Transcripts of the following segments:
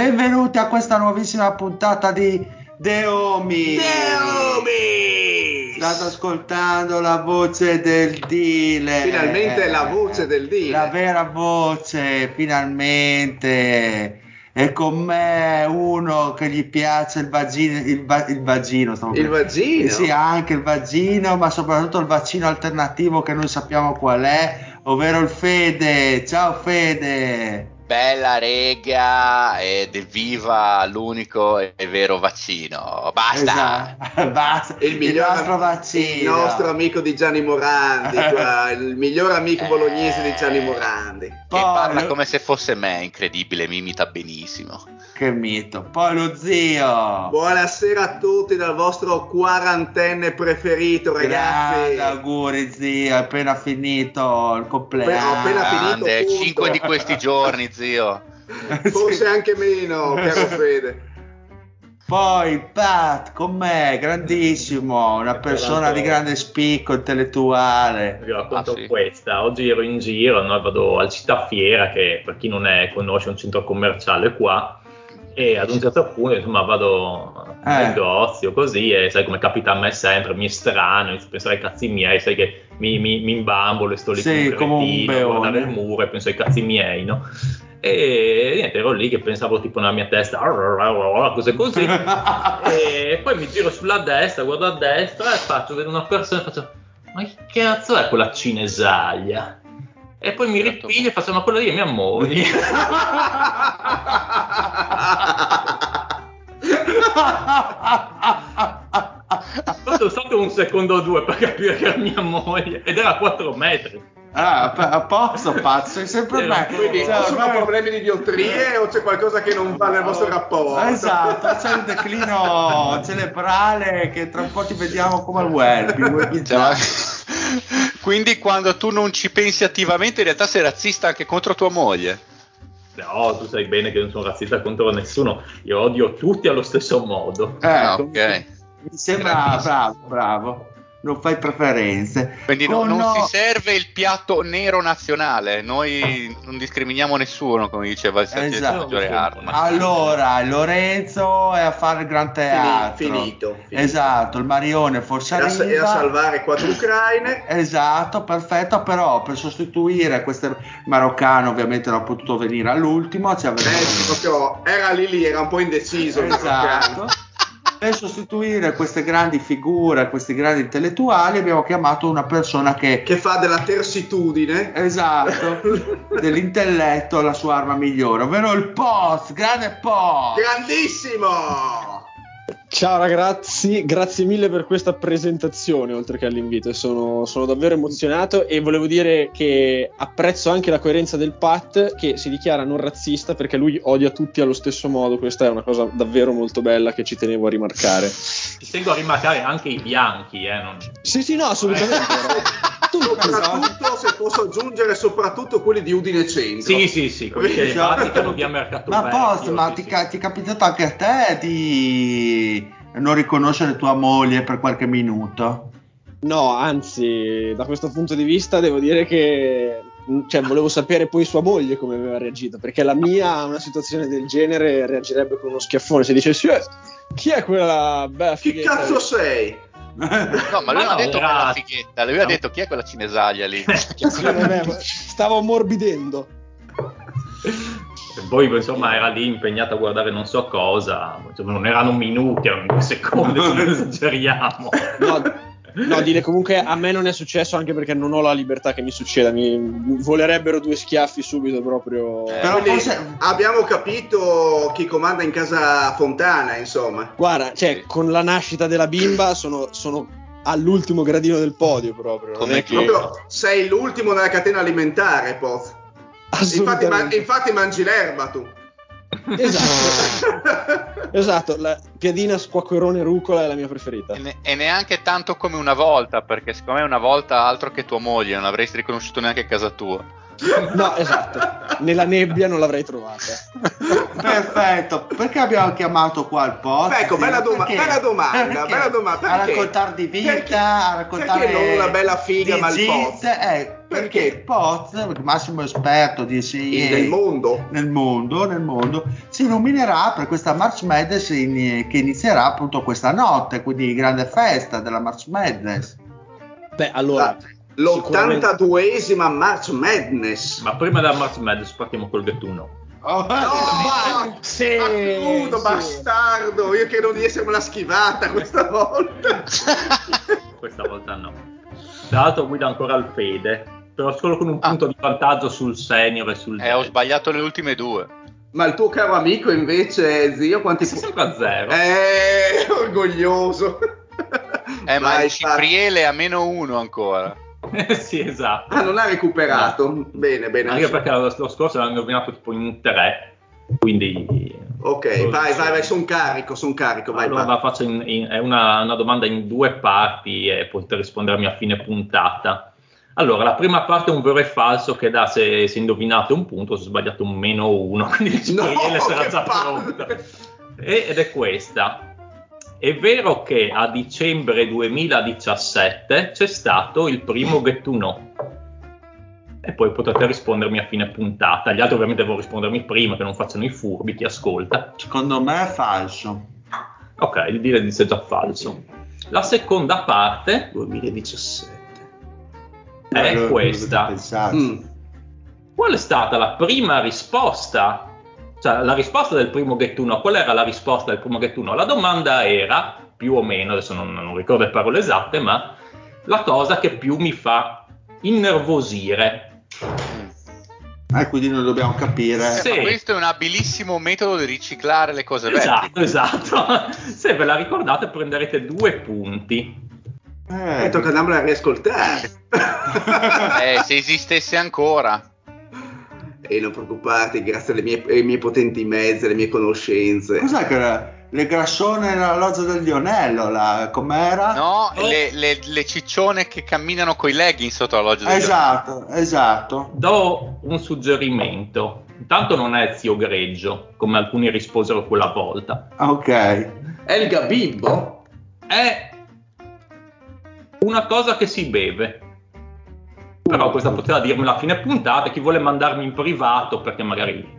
Benvenuti a questa nuovissima puntata di Deomi. Deomi! State ascoltando la voce del Dile. Finalmente la voce del Dile. La vera voce, finalmente. E con me uno che gli piace il vagino, il, va- il vagino, Il vagino? Sì, anche il vagino, ma soprattutto il vaccino alternativo che noi sappiamo qual è, ovvero il Fede. Ciao Fede. Bella rega ed evviva l'unico e vero vaccino. Basta! Esatto. Basta. Il, miglior, nostro vaccino. il nostro amico di Gianni Morandi, qua, il miglior amico Eh. bolognese di Gianni Morandi. Che Poi parla lo- come se fosse me, incredibile, mi imita benissimo. Che mito. Poi lo zio. Buonasera a tutti dal vostro quarantenne preferito, ragazzi. Grande auguri zio, è appena finito il compleanno. Ho appena finito, punto. 5 di questi giorni, zio. Forse anche meno, caro Fede. Poi Pat con me, grandissimo, una persona di grande spicco intellettuale. Vi racconto Ah, sì. questa. Oggi ero in giro, no? vado al Città Fiera, che per chi non è, conosce è un centro commerciale qua, e ad un certo punto insomma vado Eh. al negozio così e sai come capita a me sempre, mi è strano, inizio a pensare ai cazzi miei, sai che mi, mi, mi imbambolo e sto lì Sì, con come un cretino a guardare il muro e penso ai cazzi miei, no? E niente, ero lì che pensavo tipo nella mia testa, cose così, e poi mi giro sulla destra, guardo a destra e faccio, vedo una persona e faccio, ma che cazzo è quella cinesaglia? E poi mi ripiglio e faccio, ma quella lì è mia moglie. Fatto stato un secondo o due per capire che era mia moglie ed era a 4 metri. Ah, a posto, pazzo, sei sempre me. Quindi Cioè, o sono ormai- problemi di diottrie o c'è qualcosa che non va nel vostro rapporto? Esatto, c'è il declino cerebrale che tra un po' ti vediamo come al Cioè, ma- Jack. Quindi quando tu non ci pensi attivamente, in realtà sei razzista anche contro tua moglie. No, tu sai bene che non sono razzista contro nessuno, io odio tutti allo stesso modo. Eh, Ah, ok. Mi sembra bravo, bravo. Non fai preferenze. Quindi no- Con- non si serve il piatto nero nazionale, noi non discriminiamo nessuno, come diceva il Esatto. Hartman. Allora, Lorenzo è a fare il gran teatro. finito, finito. Esatto, il Marione forse Era, arriva. era salvare quattro ucraine. Esatto, perfetto, però per sostituire questo maroccano ovviamente non ha potuto venire all'ultimo, ci aveva- Eh, proprio, era lì lì, era un po' indeciso. il Esatto. Per sostituire queste grandi figure, questi grandi intellettuali, abbiamo chiamato una persona che Che fa della tersitudine. Esatto, dell'intelletto la sua arma migliore, ovvero il post, grande post. Grandissimo! Ciao ragazzi, grazie mille per questa presentazione oltre che all'invito, sono, sono davvero emozionato e volevo dire che apprezzo anche la coerenza del Pat che si dichiara non razzista perché lui odia tutti allo stesso modo, questa è una cosa davvero molto bella che ci tenevo a rimarcare. Ci tengo a rimarcare anche i bianchi, eh, non... Sì sì no, assolutamente. Soprattutto, se posso aggiungere, soprattutto quelli di Udine Centro. Sì, sì, sì, quelli che Esatto. abitano via Mercato Ma Vecchio, post, ma sì, ti, sì. ca- ti è capitato anche a te di non riconoscere tua moglie per qualche minuto? No, anzi, da questo punto di vista devo dire che cioè, volevo sapere poi sua moglie come aveva reagito, perché la mia a una situazione del genere reagirebbe con uno schiaffone se dicessi "Eh, chi è quella bella Chi fighetta cazzo lì?" sei? No, ma lui No, non ha detto che era- era fighetta, lui ha detto chi è quella cinesaglia lì. Ma stavo ammorbidendo. E Poi insomma era lì impegnata a guardare non so cosa, insomma, non erano minuti, erano due secondi, se non esageriamo. No, no, dire comunque a me non è successo anche perché non ho la libertà che mi succeda. Mi volerebbero due schiaffi subito proprio. Eh, Però Quindi forse- abbiamo capito chi comanda in casa Fontana, insomma. Guarda, cioè, Sì. con la nascita della bimba sono, sono all'ultimo gradino del podio proprio. Non Come è che... Proprio sei l'ultimo nella catena alimentare, Poz. Infatti, ma- infatti mangi l'erba tu. Esatto. esatto, la piadina squacquerone rucola è la mia preferita. E, ne- e neanche tanto come una volta, perché secondo me una volta altro che tua moglie, non avresti riconosciuto neanche a casa tua. No, esatto. Nella nebbia non l'avrei trovata. Perfetto, perché abbiamo chiamato qua il podcast? Ecco, bella doma- bella domanda, Perché? bella domanda, A perché? raccontare di vita, Perché? a raccontare Perché non una bella figa, di ma il Poz? eh, perché il Poz, il massimo esperto di SIE Nel mondo. nel mondo, nel mondo, si illuminerà per questa March Madness in- che inizierà appunto questa notte, quindi grande festa della March Madness. Beh, allora, L'82esima March Madness. Ma prima della March Madness partiamo col Gettuno. Oh, No, sì, Assurdo, sì. bastardo. Io credo di essermela schivata questa volta. Questa volta no. Tra l'altro guida ancora il Fede, però solo con un Ah. punto di vantaggio sul senior e sul Eh, ho dead. sbagliato le ultime due. Ma il tuo caro amico invece, zio, quanti Sei pu- sempre a zero. Eh, orgoglioso. Eh, ma Vai, il Cipriele a meno uno ancora. Eh, sì, esatto. Ah, non ha recuperato. Bene, bene. Anche perché lo, lo scorso l'hanno nominato tipo in tre, quindi... Ok, vai, vai, vai, sono carico, sono carico, vai, allora vai. faccio in- in- è una, una domanda in due parti e potete rispondermi a fine puntata. Allora, la prima parte è un vero e falso che dà se, se indovinate un punto, se sbagliate un meno uno, quindi il No, sarà già. E- ed è questa. È vero che a dicembre 2017 c'è stato il primo Get to Know. E poi potete rispondermi a fine puntata. Gli altri ovviamente devono rispondermi prima, che non facciano i furbi, chi ascolta. Secondo me è falso. Ok, il dire dice già falso. La seconda parte 2017. è Quello- questa. Mm. Qual è stata la prima risposta? Cioè, la risposta del primo Get to Know, qual era la risposta del primo Get to Know? La domanda era, più o meno, adesso non, non ricordo le parole esatte, ma la cosa che più mi fa innervosire. Eh, quindi noi dobbiamo capire. Sì. Ma questo è un abilissimo metodo di riciclare le cose vecchie. Esatto, esatto. Se ve la ricordate prenderete due punti. Eh, Eh, tocca andarmela a riascoltare. Eh, se esistesse ancora. E non preoccuparti, grazie alle mie- ai miei potenti mezzi, alle mie conoscenze. Cos'è che era? le grassone nella loggia del Lionello, là, com'era? No, Oh. le, le- le ciccione che camminano coi leggings sotto la loggia del Esatto, esatto. Do un suggerimento. Intanto non è zio Greggio, come alcuni risposero quella volta. Ok. Elga Bimbo? È una cosa che si beve. Però questa poteva dirmela a fine puntata. Chi vuole mandarmi in privato, perché magari.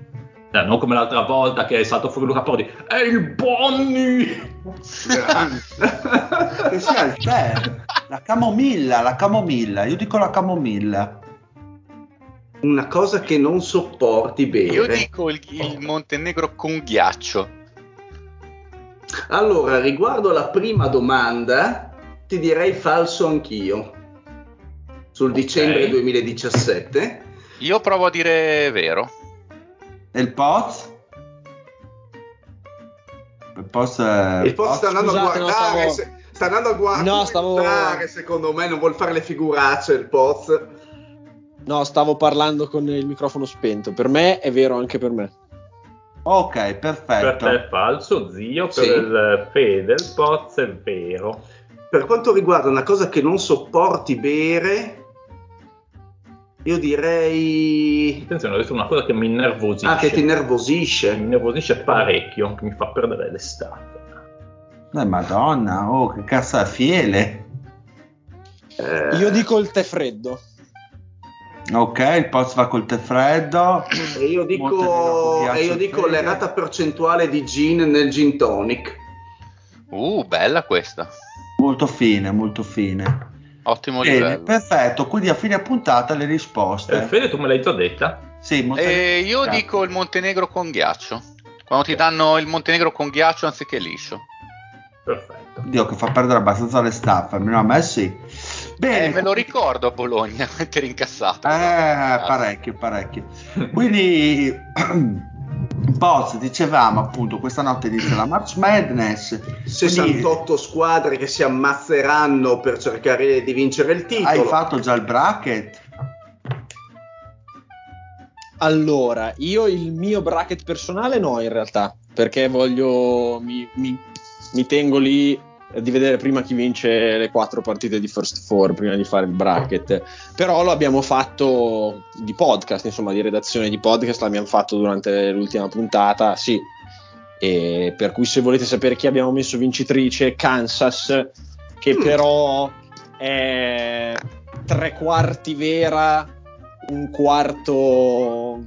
eh, non come l'altra volta che è saltato fuori Luca Prodi. È il Bonnie! che sia il tè, la camomilla, la camomilla, io dico la camomilla. Una cosa che non sopporti bere. Io dico il, il Montenegro con ghiaccio. Allora, riguardo alla prima domanda, ti direi falso anch'io. Sul dicembre 2017. Io provo a dire vero. E il Poz? Il Poz, è- Il Poz sta andando scusate, a guardare. stavo- se- sta andando a guardare. No, stavo- secondo me, non vuol fare le figuracce il Poz. No, stavo parlando con il microfono spento. Per me è vero anche per me. Ok, Per perfetto. te è falso, zio. Per Sì. il Fede, il Poz è vero. Per quanto riguarda una cosa che non sopporti bere, io direi. Attenzione, ho detto una cosa che mi innervosisce. Ah, che ti Mi innervosisce. innervosisce parecchio, che mi fa perdere l'estate. Eh, madonna, oh, che cazzo è fiele. Eh, Io dico il tè freddo. Ok, il post va col tè freddo. E io dico, e io dico l'errata percentuale di gin nel gin tonic. Uh, bella questa. Molto fine, molto fine. Ottimo Bene, livello. perfetto. Quindi a fine puntata le risposte. Eh, Fede, tu me l'hai già detta? Sì, Montenegro- E io dico il Montenegro con ghiaccio. Quando ti danno il Montenegro con ghiaccio anziché liscio. Perfetto. Dio che fa perdere abbastanza le staffe, almeno a me sì. Bene, Eh, me lo ricordo a Bologna, mettere incassato. Eh, parecchio, parecchio. Quindi, Boz, dicevamo appunto, questa notte inizia la March Madness. Quindi 68 squadre che si ammazzeranno per cercare di vincere il titolo. hai fatto già il bracket? Allora, io il mio bracket personale no, in realtà, perché voglio. Mi, mi- mi tengo lì di vedere prima chi vince le quattro partite di First Four prima di fare il bracket. Però lo abbiamo fatto di podcast, insomma, di redazione di podcast, l'abbiamo fatto durante l'ultima puntata, sì. E per cui, se volete sapere chi abbiamo messo vincitrice, Kansas, che Mm. però è tre quarti vera, un quarto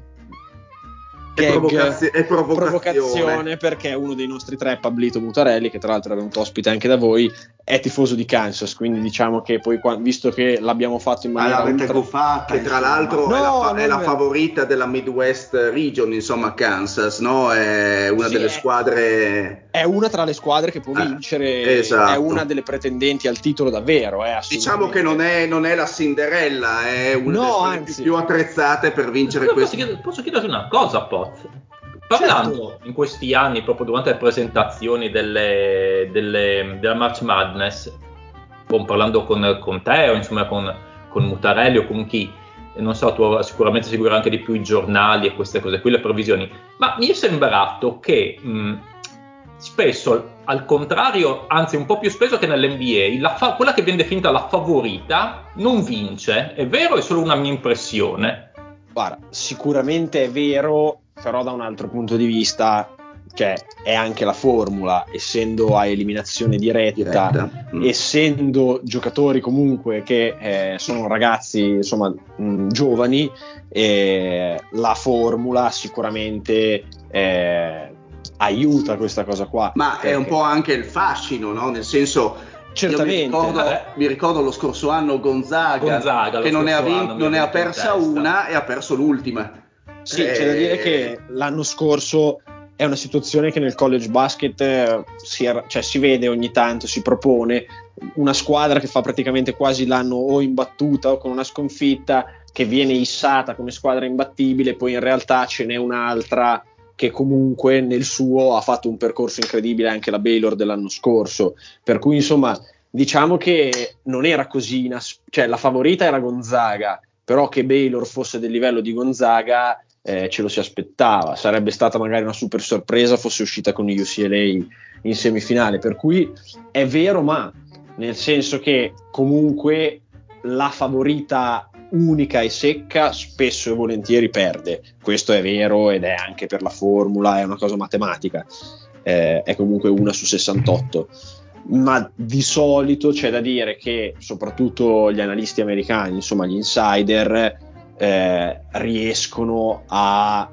È gag, provocazio- è provocazione. provocazione perché uno dei nostri tre, Pablito Mutarelli, che tra l'altro era venuto ospite anche da voi, è tifoso di Kansas, quindi diciamo che poi visto che l'abbiamo fatto in Ma maniera l'avete ultra- guffata. Che tra l'altro No, è la, fa- è la favorita della Midwest Region, insomma, Kansas, no? È una Sì, delle è- squadre. è una tra le squadre che può Ah, vincere, esatto. è una delle pretendenti al titolo davvero. eh, Diciamo che non è, non è la Cinderella, è una No, delle più, attrezzate per vincere Posso, questo. posso chiederti una cosa, Poz? Parlando Certo. in questi anni, proprio durante le presentazioni delle, delle- della March Madness, con- parlando con, con te o insomma con, con Mutarelli o con chi, non so, tu sicuramente seguirai anche di più i giornali e queste cose qui, le previsioni, ma mi è sembrato che mh, spesso, al contrario, anzi un po' più spesso che nell'NBA, la fa- quella che viene definita la favorita non vince, è vero, è solo una mia impressione. Guarda, sicuramente è vero, però da un altro punto di vista, cioè è anche la formula, essendo a eliminazione diretta, Diretta. Mm. essendo giocatori comunque che eh, sono ragazzi insomma mh, giovani, eh, la formula sicuramente eh, aiuta questa cosa qua. Ma è un Perché- po' anche il fascino, no? Nel senso. Certamente. Mi, ricordo, Vabbè. mi ricordo lo scorso anno Gonzaga, Gonzaga, lo che non ne, ha scorso vin- anno mi non ne ha persa testa. una e ha perso l'ultima. Sì, c'è da Eh, dire che l'anno scorso è una situazione che nel college basket eh, si, era- cioè, si vede ogni tanto, si propone una squadra che fa praticamente quasi l'anno o imbattuta o con una sconfitta che viene issata come squadra imbattibile, poi in realtà ce n'è un'altra che comunque nel suo ha fatto un percorso incredibile anche la Baylor dell'anno scorso. Per cui insomma diciamo che non era così, cioè la favorita era Gonzaga, però che Baylor fosse del livello di Gonzaga eh, ce lo si aspettava, sarebbe stata magari una super sorpresa fosse uscita con UCLA in semifinale, per cui è vero ma nel senso che comunque la favorita unica e secca spesso e volentieri perde, questo è vero ed è anche per la formula, è una cosa matematica, eh, è comunque una su 68 ma di solito c'è da dire che soprattutto gli analisti americani, insomma gli insider, eh, riescono a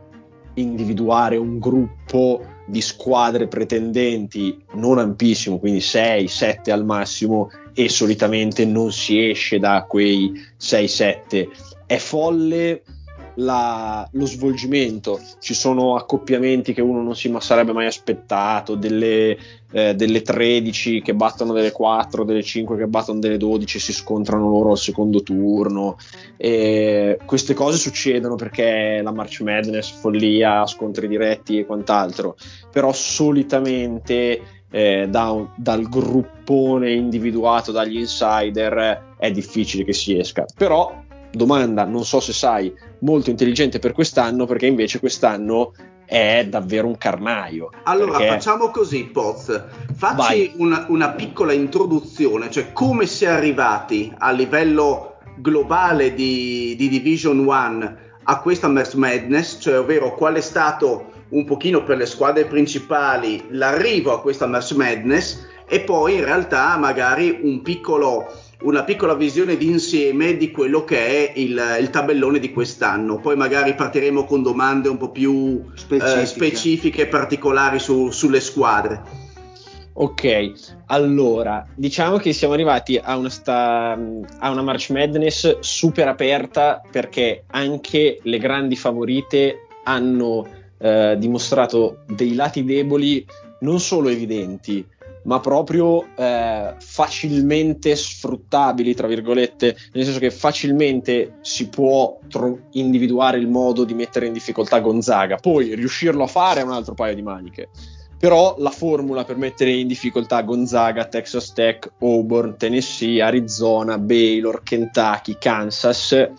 individuare un gruppo di squadre pretendenti non ampissimo, quindi 6, 7 al massimo, e solitamente non si esce da quei 6-7. È folle la- lo svolgimento, ci sono accoppiamenti che uno non si sarebbe mai aspettato, delle, eh, delle 13 che battono delle 4, delle 5 che battono delle 12 si scontrano loro al secondo turno. E queste cose succedono perché la March Madness, follia, scontri diretti e quant'altro, però solitamente eh, da dal gruppone individuato dagli insider è difficile che si esca. Però, domanda, non so se sai, molto intelligente per quest'anno perché invece quest'anno è davvero un carnaio. Allora perché- facciamo così, Poz. Facci una, una piccola introduzione, cioè come si è arrivati a livello globale di, di Division 1 a questa March Madness, cioè ovvero qual è stato un pochino per le squadre principali l'arrivo a questa March Madness e poi in realtà magari un piccolo una piccola visione d'insieme di quello che è il, il, tabellone di quest'anno. Poi magari partiremo con domande un po' più specifiche, eh, specifiche particolari su, sulle squadre. Ok, allora diciamo che siamo arrivati a una, sta, a una March Madness super aperta perché anche le grandi favorite hanno eh, dimostrato dei lati deboli non solo evidenti, ma proprio eh, facilmente sfruttabili, tra virgolette, nel senso che facilmente si può tro- individuare il modo di mettere in difficoltà Gonzaga, poi riuscirlo a fare è un altro paio di maniche. Però la formula per mettere in difficoltà Gonzaga, Texas Tech, Auburn, Tennessee, Arizona, Baylor, Kentucky, Kansas,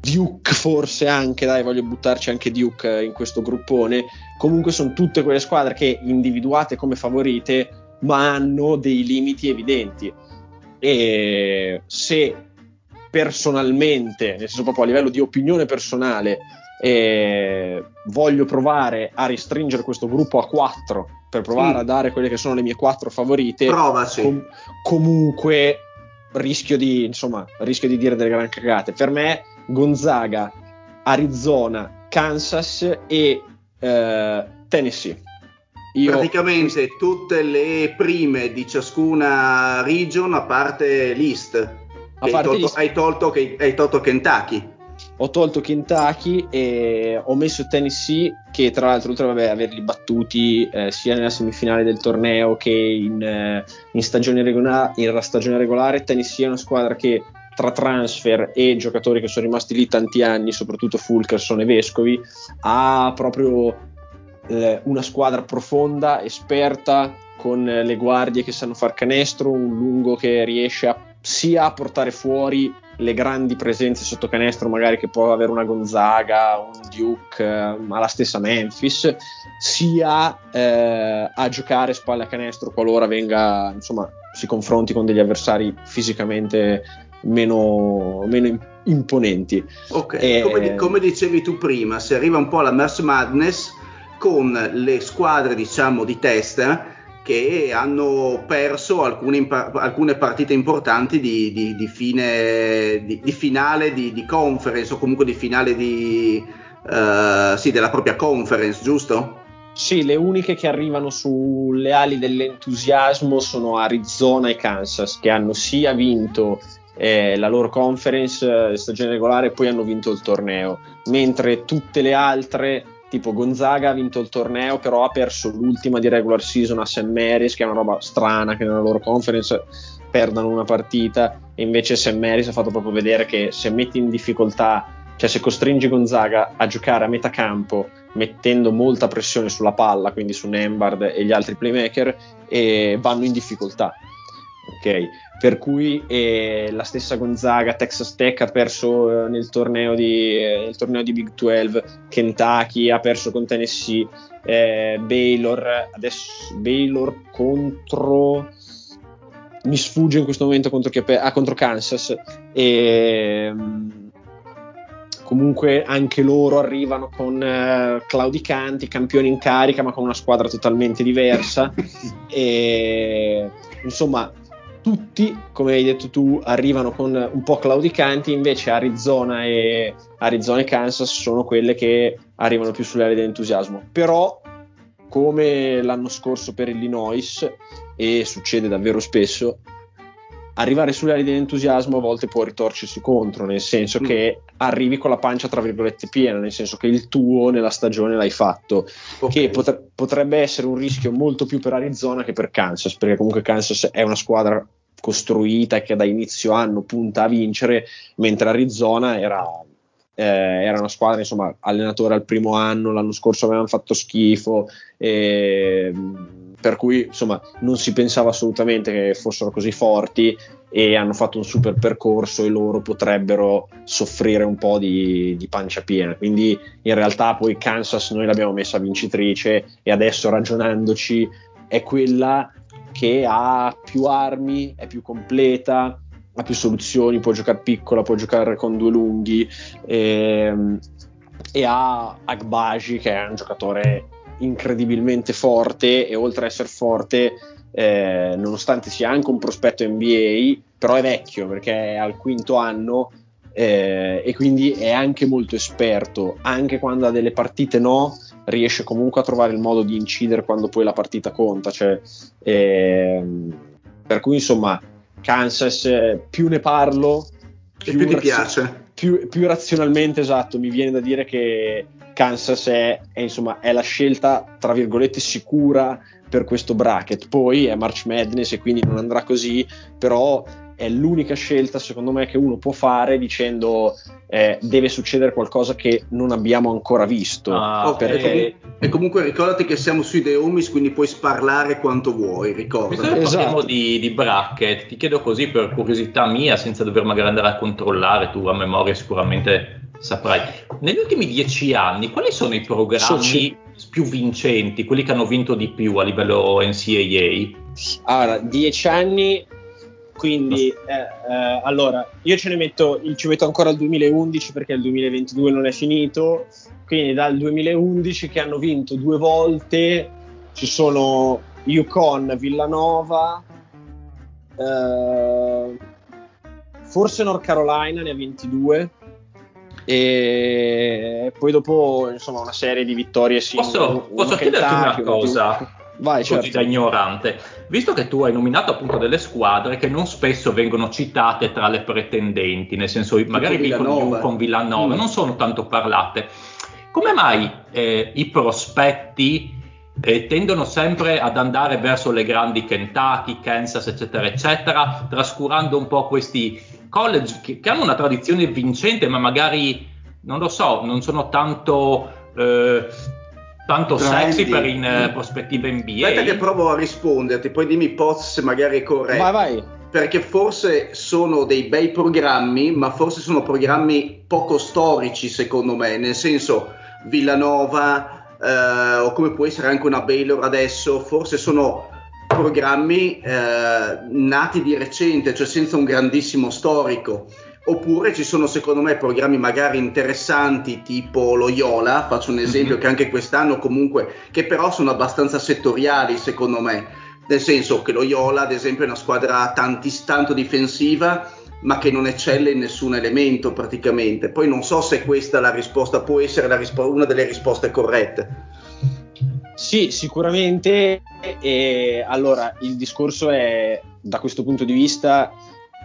Duke forse anche, dai voglio buttarci anche Duke in questo gruppone, comunque sono tutte quelle squadre che individuate come favorite ma hanno dei limiti evidenti e se personalmente, nel senso proprio a livello di opinione personale, e voglio provare a restringere questo gruppo a 4 per provare mm. a dare quelle che sono le mie 4 favorite. Com- comunque rischio di, insomma, rischio di dire delle gran cagate. Per me Gonzaga, Arizona, Kansas e eh, Tennessee. Io... Praticamente tutte le prime di ciascuna region a parte l'East. A parte hai, tolto, hai, tolto, hai tolto Kentucky ho tolto Kentucky e ho messo Tennessee che tra l'altro oltre a averli battuti eh, sia nella semifinale del torneo che in, eh, in, stagione regolare, in stagione regolare Tennessee è una squadra che tra transfer e giocatori che sono rimasti lì tanti anni soprattutto Fulkerson e Vescovi ha proprio eh, una squadra profonda, esperta con le guardie che sanno far canestro un lungo che riesce a, sia a portare fuori le grandi presenze sotto canestro, magari che può avere una Gonzaga, un Duke, ma la stessa Memphis, sia eh, a giocare spalle a canestro qualora venga, insomma, si confronti con degli avversari fisicamente meno, meno imponenti. Ok, e... come, come, dicevi tu prima, si arriva un po' alla Merce Madness con le squadre, diciamo, di testa che hanno perso alcune, alcune partite importanti di, di, di, fine, di finale di, conference o comunque di finale uh, sì, della propria conference, giusto? Sì, le uniche che arrivano sulle ali dell'entusiasmo sono Arizona e Kansas, che hanno sia vinto eh, la loro conference eh, stagione regolare e poi hanno vinto il torneo, mentre tutte le altre tipo Gonzaga ha vinto il torneo però ha perso l'ultima di regular season a St. Mary's che è una roba strana che nella loro conference perdano una partita e invece St. Mary's ha fatto proprio vedere che se metti in difficoltà cioè se costringi Gonzaga a giocare a metà campo mettendo molta pressione sulla palla quindi su Nembard e gli altri playmaker e vanno in difficoltà ok per cui eh, la stessa Gonzaga, Texas Tech ha perso eh, nel, torneo di, eh, nel, torneo di, Big 12, Kentucky ha perso con Tennessee, eh, Baylor, adesso Baylor contro mi sfugge in questo momento contro, che, ah, contro Kansas. E um, comunque anche loro arrivano con uh, claudicanti, campioni in carica ma con una squadra totalmente diversa. E insomma tutti, come hai detto tu, arrivano con un po' claudicanti, invece Arizona e, Arizona e Kansas sono quelle che arrivano più sulle aree dell'entusiasmo. Però, come l'anno scorso per Illinois, e succede davvero spesso, arrivare sulle aree dell'entusiasmo a volte può ritorcersi contro, nel senso mm. che arrivi con la pancia tra virgolette piena, nel senso che il tuo nella stagione l'hai fatto, okay. che potre- potrebbe essere un rischio molto più per Arizona che per Kansas, perché comunque Kansas è una squadra costruita che da inizio anno punta a vincere, mentre Arizona era, eh, era una squadra, insomma, allenatore al primo anno, l'anno scorso avevano fatto schifo, e, per cui insomma non si pensava assolutamente che fossero così forti e hanno fatto un super percorso e loro potrebbero soffrire un po' di, di pancia piena. Quindi in realtà poi Kansas noi l'abbiamo messa vincitrice e adesso ragionandoci è quella che ha più armi, è più completa, ha più soluzioni, può giocare piccola, può giocare con due lunghi ehm, e ha Agbaji che è un giocatore incredibilmente forte e oltre ad essere forte eh, nonostante sia anche un prospetto NBA, però è vecchio perché è al quinto anno eh, e quindi è anche molto esperto, anche quando ha delle partite no, riesce comunque a trovare il modo di incidere quando poi la partita conta. Cioè, ehm, per cui insomma, Kansas eh, più ne parlo, più, più ti razio- piace. Più, più, razionalmente esatto, mi viene da dire che Kansas è, è, insomma, è la scelta tra virgolette sicura per questo bracket. Poi è March Madness e quindi non andrà così, però è l'unica scelta secondo me che uno può fare dicendo eh, deve succedere qualcosa che non abbiamo ancora visto. Ah, perché... E comunque ricordati che siamo sui The Homies, quindi puoi sparlare quanto vuoi, ricorda. Esatto. parliamo di, di, bracket, ti chiedo così per curiosità mia, senza dover magari andare a controllare, tu a memoria sicuramente saprai. Negli ultimi dieci anni, quali sono i programmi Soci. più vincenti, quelli che hanno vinto di più a livello NCAA? Allora, dieci anni quindi, eh, eh, allora, io ce ne metto, ci metto ancora il 2011 perché il 2022 non è finito. Quindi, dal 2011 che hanno vinto due volte ci sono Yukon, Villanova, eh, forse North Carolina ne ha 22. E poi dopo, insomma, una serie di vittorie. Posso, posso chiederti una cosa? Vai, certo. così da ignorante. Visto che tu hai nominato appunto delle squadre che non spesso vengono citate tra le pretendenti, nel senso magari vincono con Villanova, mm. non sono tanto parlate. Come mai eh, i prospetti eh, tendono sempre ad andare verso le grandi Kentucky, Kansas, eccetera, eccetera, trascurando un po' questi college che, che hanno una tradizione vincente, ma magari non lo so, non sono tanto eh, tanto Trendy. sexy per in uh, prospettive NBA. Aspetta che provo a risponderti, poi dimmi post se magari è corretto. Vai, vai. Perché forse sono dei bei programmi, ma forse sono programmi poco storici secondo me, nel senso Villanova eh, o come può essere anche una Baylor adesso, forse sono programmi eh, nati di recente, cioè senza un grandissimo storico oppure ci sono secondo me programmi magari interessanti tipo Loyola, faccio un esempio mm-hmm. che anche quest'anno comunque, che però sono abbastanza settoriali secondo me, nel senso che Loyola ad esempio è una squadra tanto difensiva ma che non eccelle in nessun elemento praticamente. Poi non so se questa la risposta può essere rispo- una delle risposte corrette. Sì, sicuramente. E allora il discorso è da questo punto di vista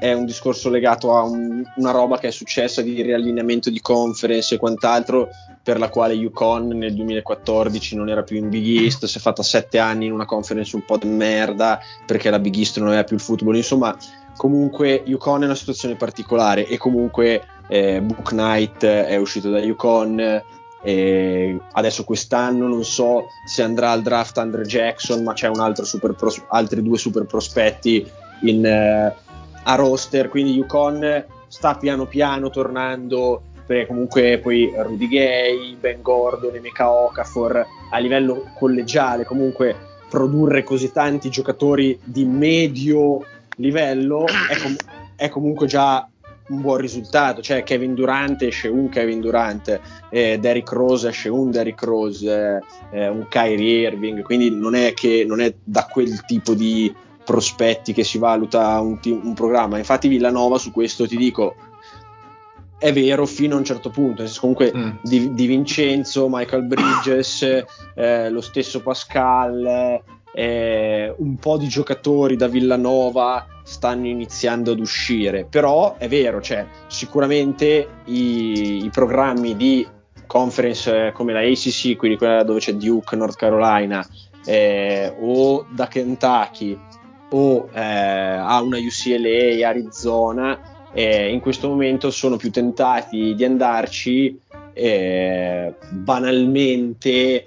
è un discorso legato a un, una roba che è successa di riallineamento di conference e quant'altro, per la quale Yukon nel 2014 non era più in Big East, si è fatta sette anni in una conference un po' di merda perché la Big East non aveva più il football. Insomma, comunque Yukon è una situazione particolare e comunque eh, Book Knight è uscito da Yukon. E adesso quest'anno non so se andrà al draft Andre Jackson, ma c'è altro super pros- altri due super prospetti in, eh, a roster, quindi Yukon sta piano piano tornando perché comunque poi Rudy Gay, Ben Gordon, Emeka Okafor a livello collegiale comunque produrre così tanti giocatori di medio livello è, com- è comunque già un buon risultato, cioè Kevin Durant esce un Kevin Durant, eh, Derrick Rose esce un Derrick Rose, eh, un Kyrie Irving, quindi non è che non è da quel tipo di prospetti che si valuta un, un programma. Infatti, Villanova su questo ti dico è vero fino a un certo punto. Comunque mm. di, di, Vincenzo, Michael Bridges, eh, lo stesso Pascal, eh, un po' di giocatori da Villanova stanno iniziando ad uscire. Però è vero, cioè, sicuramente i, i programmi di conference eh, come la ACC, quindi quella dove c'è Duke, North Carolina, eh, o da Kentucky o eh, a una UCLA, Arizona, eh, in questo momento sono più tentati di andarci eh, banalmente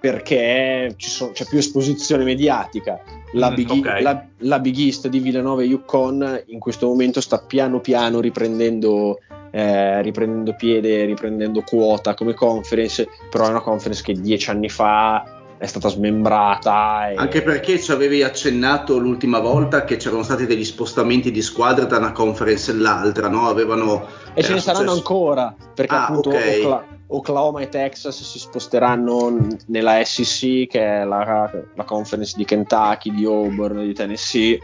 perché sono, c'è più esposizione mediatica. La, mm, Big, okay. la, la, Big, East di Villanova e Yukon in questo momento sta piano piano riprendendo, eh, riprendendo piede, riprendendo quota come conference, però è una conference che dieci anni fa è stata smembrata. E... Anche perché ci avevi accennato l'ultima volta che c'erano stati degli spostamenti di squadre da una conference all'altra, no? Avevano, e ce ne saranno ancora, perché ah, appunto okay. Ocla- Oklahoma e Texas si sposteranno nella SEC, che è la, la conference di Kentucky, di Auburn, di Tennessee,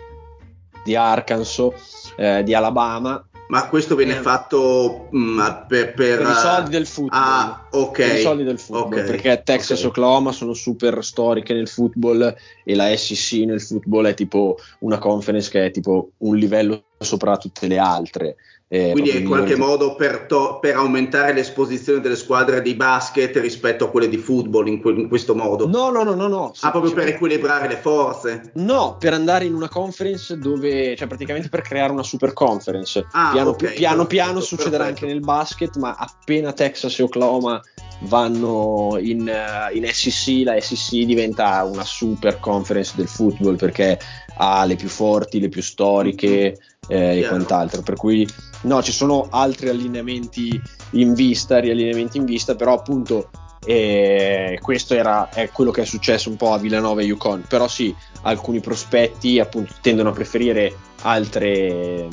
di Arkansas, eh, di Alabama ma questo viene eh, fatto mh, per, per, per, i soldi del football. Ah, ok. Per i soldi del football, okay. perché Texas okay. e Oklahoma sono super storiche nel football e la SEC nel football è tipo una conference che è tipo un livello sopra tutte le altre. Eh, Quindi in qualche modo per, to- per, aumentare l'esposizione delle squadre di basket rispetto a quelle di football in, que- in questo modo? No, no, no, no. no. Ah, proprio per equilibrare le forze? No, per andare in una conference dove, cioè praticamente per creare una super conference. Ah, piano okay, piano, perfetto, piano succederà perfetto. anche nel basket, ma appena Texas e Oklahoma vanno in, uh, in SEC, la SEC diventa una super conference del football perché ha le più forti, le più storiche eh, e quant'altro. Per cui no, ci sono altri allineamenti in vista, riallineamenti in vista, però appunto eh, questo era è quello che è successo un po' a Villanova e Yukon. Però sì, alcuni prospetti appunto tendono a preferire altre,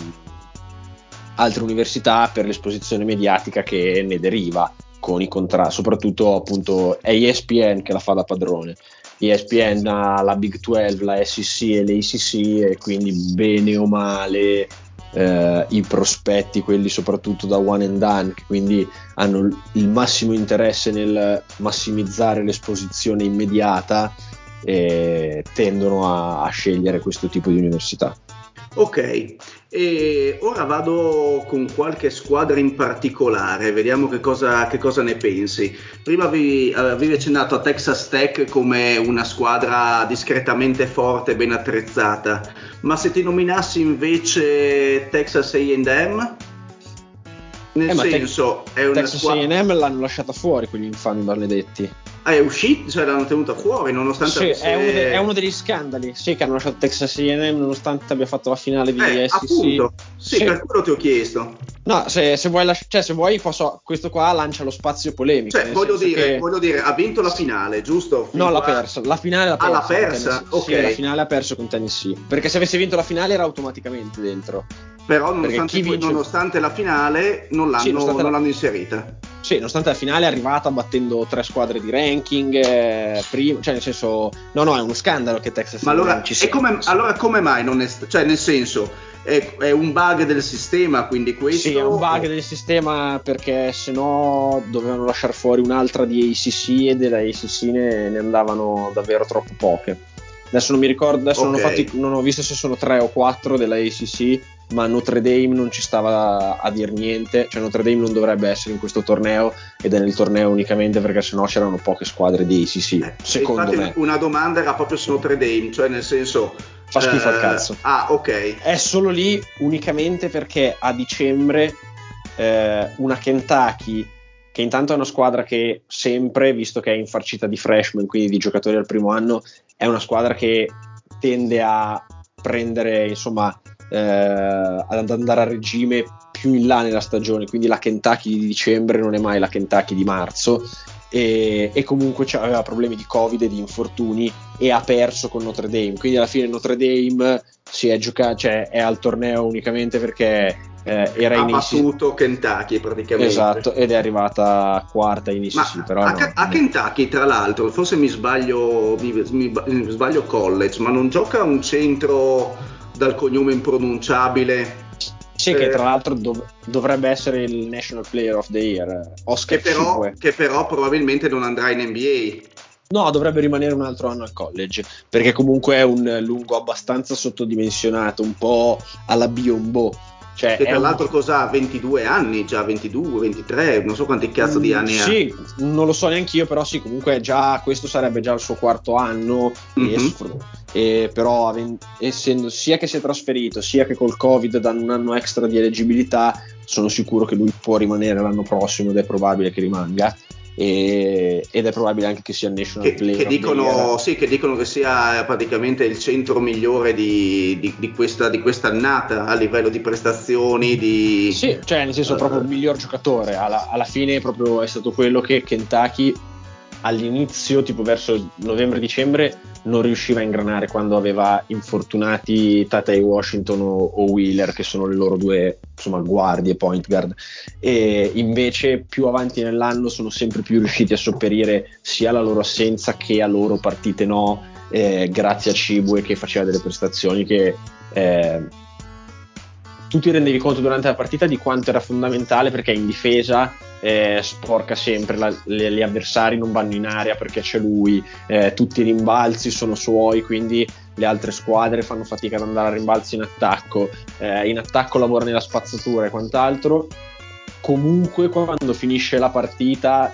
altre università per l'esposizione mediatica che ne deriva con i contratti, soprattutto appunto è ESPN che la fa da padrone. ESPN ha la Big 12, la SEC e l'ACC e quindi bene o male eh, i prospetti, quelli soprattutto da one and done, che quindi hanno il massimo interesse nel massimizzare l'esposizione immediata, e tendono a, a scegliere questo tipo di università. Ok, e ora vado con qualche squadra in particolare, vediamo che cosa, che cosa ne pensi. Prima avevi, avevi, accennato a Texas Tech come una squadra discretamente forte e ben attrezzata, ma se ti nominassi invece Texas AM? Nel eh, senso, te- è una Texas squadra... AM l'hanno lasciata fuori quegli infami maledetti. Ah, è uscito, cioè l'hanno tenuta fuori nonostante sì, è, uno de- è, uno degli scandali sì, che hanno lasciato Texas A&M nonostante abbia fatto la finale di eh, SEC appunto, sì, sì, per quello ti ho chiesto. No, se, se, vuoi, lasci- cioè, se vuoi posso, questo qua lancia lo spazio polemico cioè, voglio dire, che... voglio dire, ha vinto la finale, giusto? Fin no, l'ha persa, la finale l'ha persa ah, l'ha persa? ok sì, la finale ha perso con Tennessee. Perché se avesse vinto la finale era automaticamente dentro però nonostante, vince... nonostante la finale non l'hanno, sì, non la... l'hanno inserita sì, nonostante la finale è arrivata battendo tre squadre di ranking, eh, prima, cioè nel senso, no, no, è uno scandalo che Texas Ma allora, ci sia. Come, allora come mai non è, cioè nel senso, è, è, un bug del sistema, quindi questo... Sì, è un bug del sistema perché se no dovevano lasciare fuori un'altra di ACC e della ACC ne, ne andavano davvero troppo poche. Adesso non mi ricordo, adesso okay. non, ho fatti, non ho visto se sono tre o quattro della ACC, ma Notre Dame non ci stava a, a dir niente, cioè Notre Dame non dovrebbe essere in questo torneo ed è nel torneo unicamente perché sennò c'erano poche squadre di ACC, eh, secondo me. Una domanda era proprio su Notre Dame, cioè nel senso... Fa schifo eh, al cazzo. Ah, ok. È solo lì unicamente perché a dicembre eh, una Kentucky che intanto è una squadra che sempre, visto che è infarcita di freshman, quindi di giocatori al primo anno, è una squadra che tende a prendere, insomma, eh, ad andare a regime più in là nella stagione, quindi la Kentucky di dicembre non è mai la Kentucky di marzo. E, e comunque aveva problemi di covid e di infortuni e ha perso con Notre Dame, quindi alla fine Notre Dame si è giocato, cioè è al torneo unicamente perché eh, era ha in battuto Kentucky praticamente. Esatto ed è arrivata quarta in ICC però a, no, a Kentucky tra l'altro forse mi sbaglio mi, mi, mi sbaglio college ma non gioca un centro dal cognome impronunciabile? Sì, che tra l'altro dov- dovrebbe essere il National Player of the Year, Oscar che però, che però probabilmente non andrà in NBA. No, dovrebbe rimanere un altro anno al college, perché comunque è un lungo abbastanza sottodimensionato, un po' alla Biombo. Cioè, che tra un... l'altro cosa ha? 22 anni già 22 23 non so quanti cazzo di anni mm, ha. Sì non lo so neanche io però sì comunque già questo sarebbe già il suo quarto anno. Mm-hmm. e, e però essendo sia che si è trasferito sia che col covid danno un anno extra di eleggibilità sono sicuro che lui può rimanere l'anno prossimo ed è probabile che rimanga e, ed è probabile anche che sia il National che, Player che dicono, sì, che dicono che sia praticamente il centro migliore di, di, di, questa, di quest'annata a livello di prestazioni di... sì, cioè nel senso uh, proprio il miglior giocatore. Alla, alla fine proprio è stato quello che Kentucky all'inizio, tipo verso novembre-dicembre, non riusciva a ingranare quando aveva infortunati Tatei Washington o, o, Wheeler, che sono le loro due insomma, guardie point guard. E invece più avanti nell'anno sono sempre più riusciti a sopperire sia alla loro assenza che a loro partite no, eh, grazie a Cibue che faceva delle prestazioni che eh, tu ti rendevi conto durante la partita di quanto era fondamentale perché in difesa eh, sporca sempre, la, le, gli avversari non vanno in area perché c'è lui, eh, tutti i rimbalzi sono suoi, quindi le altre squadre fanno fatica ad andare a rimbalzi in attacco, eh, in attacco lavora nella spazzatura e quant'altro. Comunque quando finisce la partita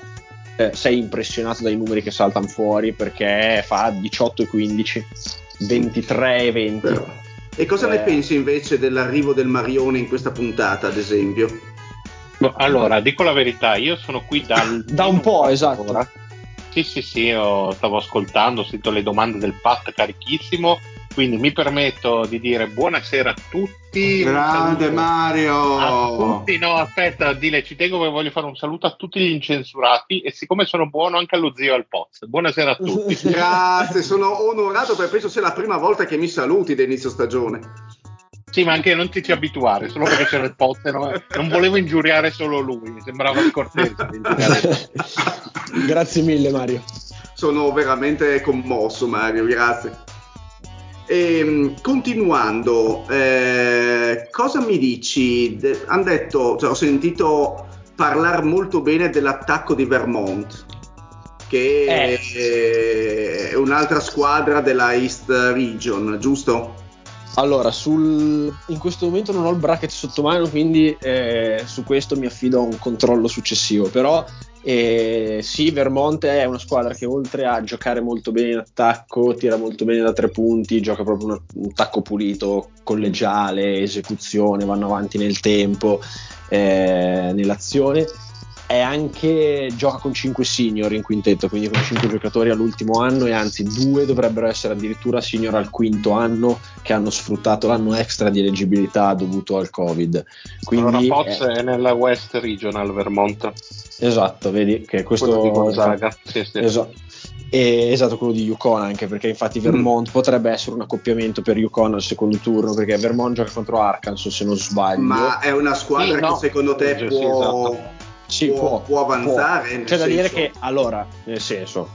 eh, sei impressionato dai numeri che saltano fuori perché fa 18 e 15, 23 e 20. E cosa eh... ne pensi invece dell'arrivo del Marione in questa puntata, ad esempio? No, allora, dico la verità, io sono qui dal... da un po', esatto. Ora. Sì, sì, sì, io stavo ascoltando, ho sentito le domande del Pat carichissimo quindi mi permetto di dire buonasera a tutti. Grande Mario! A tutti, no, aspetta, dile, ci tengo che voglio fare un saluto a tutti gli incensurati e siccome sono buono anche allo zio al Poz. Buonasera a tutti. Grazie, sono onorato perché penso sia la prima volta che mi saluti da inizio stagione. Sì, ma anche non ti ci abituare, solo perché c'era il Poz, no? non volevo ingiuriare solo lui, mi sembrava scortese. grazie mille Mario. Sono veramente commosso Mario, grazie. E, ehm, continuando, eh, cosa mi dici? De- hanno detto, cioè, ho sentito parlare molto bene dell'attacco di Vermont, che eh. è un'altra squadra della East Region, giusto? Allora, sul... in questo momento non ho il bracket sotto mano, quindi eh, su questo mi affido a un controllo successivo. Però e sì, Vermont è una squadra che oltre a giocare molto bene in attacco, tira molto bene da tre punti, gioca proprio un, un attacco pulito, collegiale, esecuzione, vanno avanti nel tempo, eh, nell'azione è anche gioca con 5 senior in quintetto, quindi con 5 giocatori all'ultimo anno e anzi due dovrebbero essere addirittura senior al quinto anno che hanno sfruttato l'anno extra di eleggibilità dovuto al Covid. Quindi allora Poz è... è nella West Regional Vermont. Esatto, vedi che questo quello di Gonzaga. Sì, sì. Esatto. E, esatto, quello di Yukon anche perché infatti Vermont mm. potrebbe essere un accoppiamento per Yukon al secondo turno perché Vermont gioca contro Arkansas se non sbaglio. Ma è una squadra sì, no. che secondo te può, sì, esatto sì, può, può, può avanzare. Può. C'è da dire che allora, nel senso,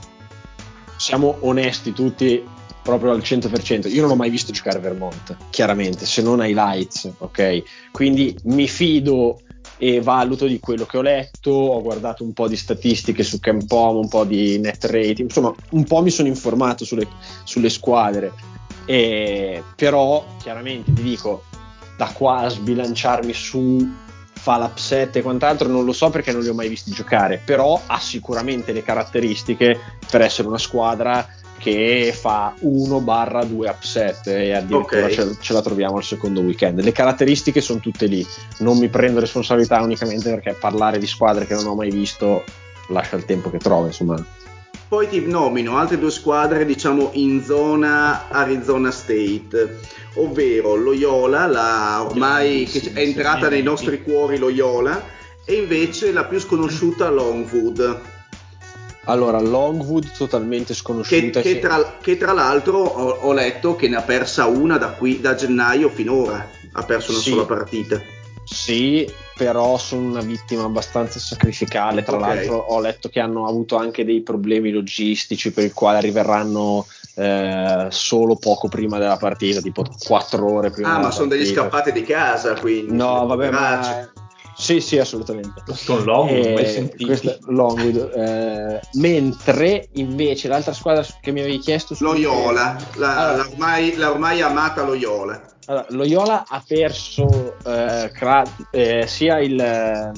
siamo onesti tutti proprio al 100%. Io non ho mai visto giocare Vermont, chiaramente, se non ai lights, ok? Quindi mi fido e valuto di quello che ho letto, ho guardato un po' di statistiche su Campom, un po' di net rating, insomma, un po' mi sono informato sulle, sulle squadre. E, però, chiaramente ti dico, da qua a sbilanciarmi su fa l'upset e quant'altro non lo so perché non li ho mai visti giocare, però ha sicuramente le caratteristiche per essere una squadra che fa 1-2 upset e addirittura okay. ce, ce, la troviamo al secondo weekend. Le caratteristiche sono tutte lì, non mi prendo responsabilità unicamente perché parlare di squadre che non ho mai visto lascia il tempo che trova, insomma. Poi ti nomino altre due squadre, diciamo, in zona Arizona State ovvero Loyola, la ormai che è entrata nei nostri cuori Loyola, e invece la più sconosciuta Longwood. Allora, Longwood totalmente sconosciuta. Che, che, tra, che tra, l'altro ho, ho, letto che ne ha persa una da, qui, da gennaio finora, ha perso una sì, sola partita. Sì, però sono una vittima abbastanza sacrificale. Tra okay. l'altro ho letto che hanno avuto anche dei problemi logistici per i quali arriveranno eh, solo poco prima della partita, tipo 4 ore prima. Ah, ma sono degli scappati di casa, quindi. No, vabbè, ma... Sì, sì, assolutamente. Con Longwood, eh, questa, Longwood eh, mentre invece l'altra squadra che mi avevi chiesto... Loyola, la, allora, la, ormai, la ormai amata Loyola. Allora, Loyola ha perso eh, cra- eh, sia il eh,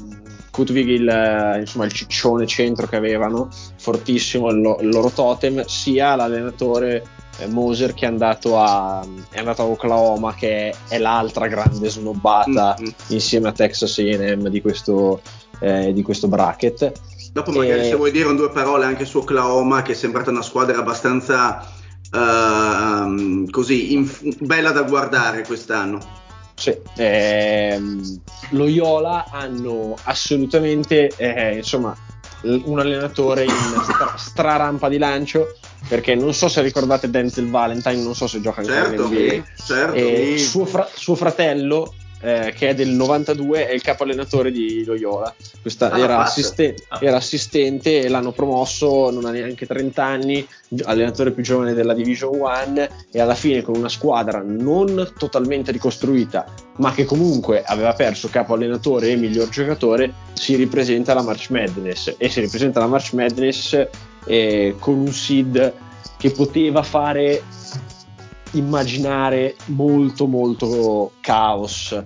Kutvig, il, insomma, il ciccione centro che avevano, fortissimo il, lo- il loro totem, sia l'allenatore eh, Moser che è andato, a, è andato a Oklahoma, che è, è l'altra grande snobbata mm-hmm. insieme a Texas AM di questo, eh, di questo bracket. Dopo magari e... se vuoi dire un due parole anche su Oklahoma, che è sembrata una squadra abbastanza uh, così inf- bella da guardare quest'anno. Sì, ehm, Loyola hanno assolutamente, eh, insomma, un allenatore in stra, strarampa di lancio perché non so se ricordate Denzel Valentine, non so se gioca ancora Certo, in NBA. certo. E sì. suo, fra- suo fratello, eh, che è del 92, è il capo allenatore di Loyola. Questa- Ah, era, pazzo. assiste- Ah. era assistente e l'hanno promosso, non ha neanche 30 anni, allenatore più giovane della Division 1 e alla fine con una squadra non totalmente ricostruita, ma che comunque aveva perso capo allenatore e miglior giocatore, si ripresenta alla March Madness e si ripresenta alla March Madness eh, con un seed che poteva fare immaginare molto molto caos.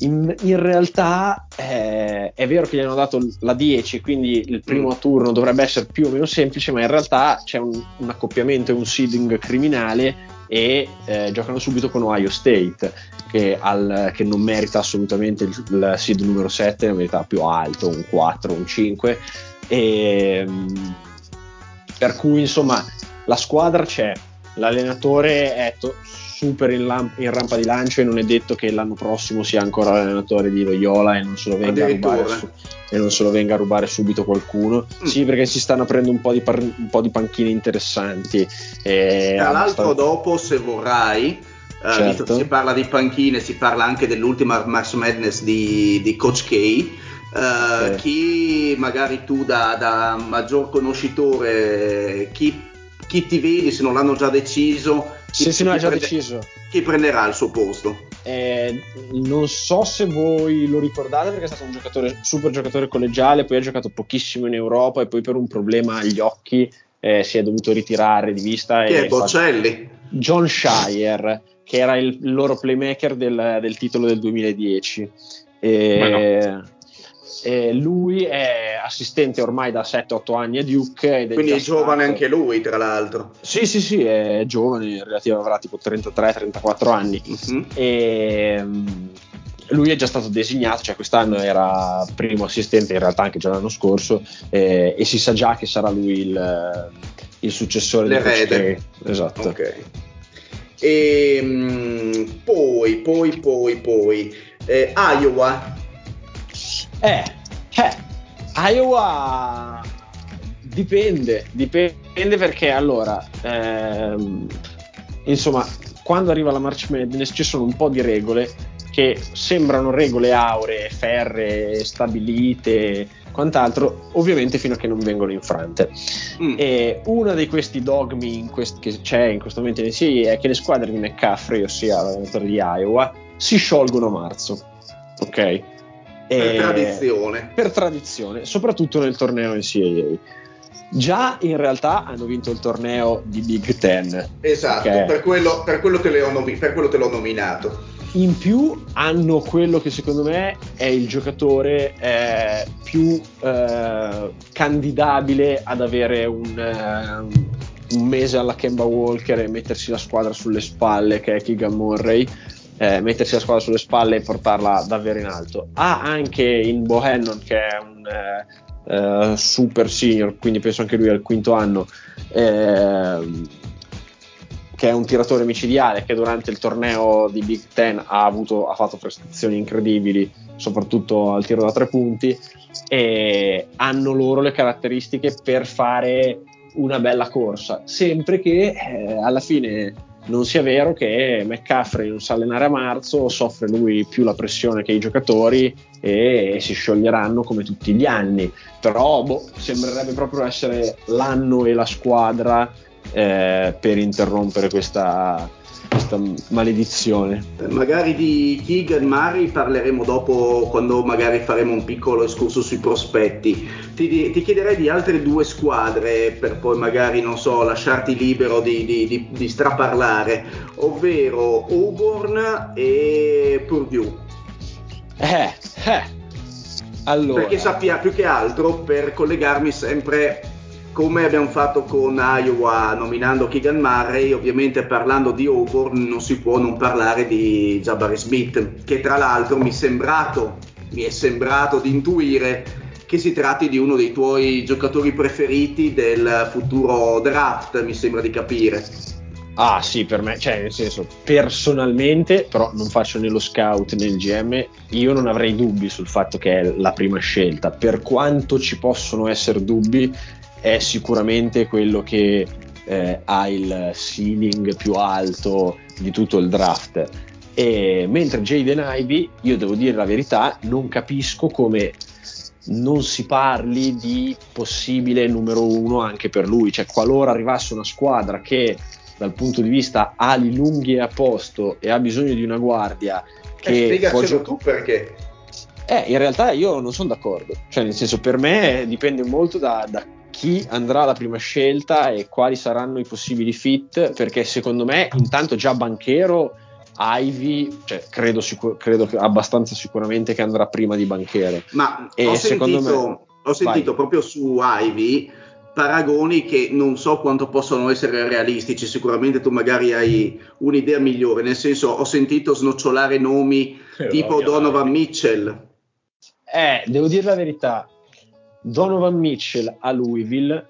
In, in realtà eh, è vero che gli hanno dato la 10, quindi il primo turno dovrebbe essere più o meno semplice, ma in realtà c'è un, un accoppiamento e un seeding criminale e eh, giocano subito con Ohio State, che, al- che non merita assolutamente il, il seed numero 7, ne merita più alto, un 4, un 5. E, mm, per cui insomma la squadra c'è, l'allenatore è to- super in, lam- in rampa di lancio e non è detto che l'anno prossimo sia ancora l'allenatore di Loyola e non se lo venga a rubare, su- e non se lo venga a rubare subito qualcuno. Mm. Sì, perché si stanno aprendo un po' di, par- un po' di panchine interessanti. E Tra l'altro abbastanza- dopo, se vorrai, eh, Certo. si parla di panchine, si parla anche dell'ultima March Madness di, di Coach K. eh, Ok. Chi magari tu da, da maggior conoscitore, chi, chi ti vedi se non l'hanno già deciso, chi, Sì, sì, no, chi già prende- deciso. chi prenderà il suo posto? Eh, non so se voi lo ricordate perché è stato un giocatore, super giocatore collegiale, poi ha giocato pochissimo in Europa e poi per un problema agli occhi eh, si è dovuto ritirare di vista. Chi e è Bocelli? John Shire, che era il loro playmaker del, del titolo del 2010. E, e lui è assistente ormai da 7-8 anni a Duke. Quindi è giovane stato- anche lui, tra l'altro. Sì, sì, sì, è giovane, relativo avrà tipo 33-34 anni. Mhm. E mm, lui è già stato designato, cioè quest'anno era primo assistente, in realtà anche già l'anno scorso, eh, e si sa già che sarà lui il, il successore di L'erede. K. Esatto. Ok. E mm, poi, poi, poi, poi, eh, Iowa. Eh, eh, Iowa dipende, dipende perché allora, ehm, insomma, quando arriva la March Madness ci sono un po' di regole che sembrano regole auree, ferree, stabilite, quant'altro, ovviamente fino a che non vengono infrante. Mm. E uno di questi dogmi quest- che c'è in questo momento in NCAA è che le squadre di McCaffrey, ossia l'allenatore di Iowa, si sciolgono a marzo. Ok? Per E- tradizione. per tradizione, soprattutto nel torneo NCAA. Già in realtà hanno vinto il torneo di Big Ten. Esatto, Ok. per, quello, per quello nomi- per quello te l'ho nominato. In più hanno quello che secondo me è il giocatore eh, più eh, candidabile ad avere un, eh, un mese alla Kemba Walker e mettersi la squadra sulle spalle, che è Keegan Murray. Eh, mettersi la squadra sulle spalle e portarla davvero in alto. Ha anche in Bohannon, che è un eh, eh, super senior, quindi penso anche lui al quinto anno. ehm, che è un tiratore micidiale che durante il torneo di Big Ten ha, avuto, ha fatto prestazioni incredibili, soprattutto al tiro da tre punti, e hanno loro le caratteristiche per fare una bella corsa, sempre che eh, alla fine non sia vero che McCaffrey non sa allenare a marzo, soffre lui più la pressione che i giocatori e si scioglieranno come tutti gli anni. Però boh, sembrerebbe proprio essere l'anno e la squadra eh, per interrompere questa, questa maledizione. Magari di Keegan Murray parleremo dopo quando magari faremo un piccolo escurso sui prospetti. Ti, ti chiederei di altre due squadre per poi magari, non so, lasciarti libero di, di- di- di straparlare, ovvero Auburn e Purdue. Eh, eh. Allora, Perché sappia più che altro per collegarmi sempre come abbiamo fatto con Iowa nominando Keegan Murray, ovviamente parlando di Auburn non si può non parlare di Jabari Smith, che tra l'altro mi è sembrato, mi è sembrato di intuire che si tratti di uno dei tuoi giocatori preferiti del futuro draft, mi sembra di capire. Ah sì, per me, cioè nel senso, personalmente, però non faccio né lo scout né il GM, io non avrei dubbi sul fatto che è la prima scelta. Per quanto ci possono essere dubbi, è sicuramente quello che eh, ha il ceiling più alto di tutto il draft. E mentre Jaden Ivy, io devo dire la verità, non capisco come non si parli di possibile numero uno anche per lui. Cioè, qualora arrivasse una squadra che dal punto di vista ali lunghi e a posto e ha bisogno di una guardia che eh, può gio- tu perché eh, in realtà io non sono d'accordo cioè nel senso per me dipende molto da, da chi andrà alla prima scelta e quali saranno i possibili fit perché secondo me intanto già Banchero Ivy cioè, credo, sicur- credo abbastanza sicuramente che andrà prima di Banchero ma e ho sentito, me... ho sentito proprio su Ivy paragoni che non so quanto possono essere realistici, sicuramente tu magari hai un'idea migliore, nel senso ho sentito snocciolare nomi eh, tipo Donovan. Mitchell. Eh, devo dire la verità, Donovan Mitchell a Louisville,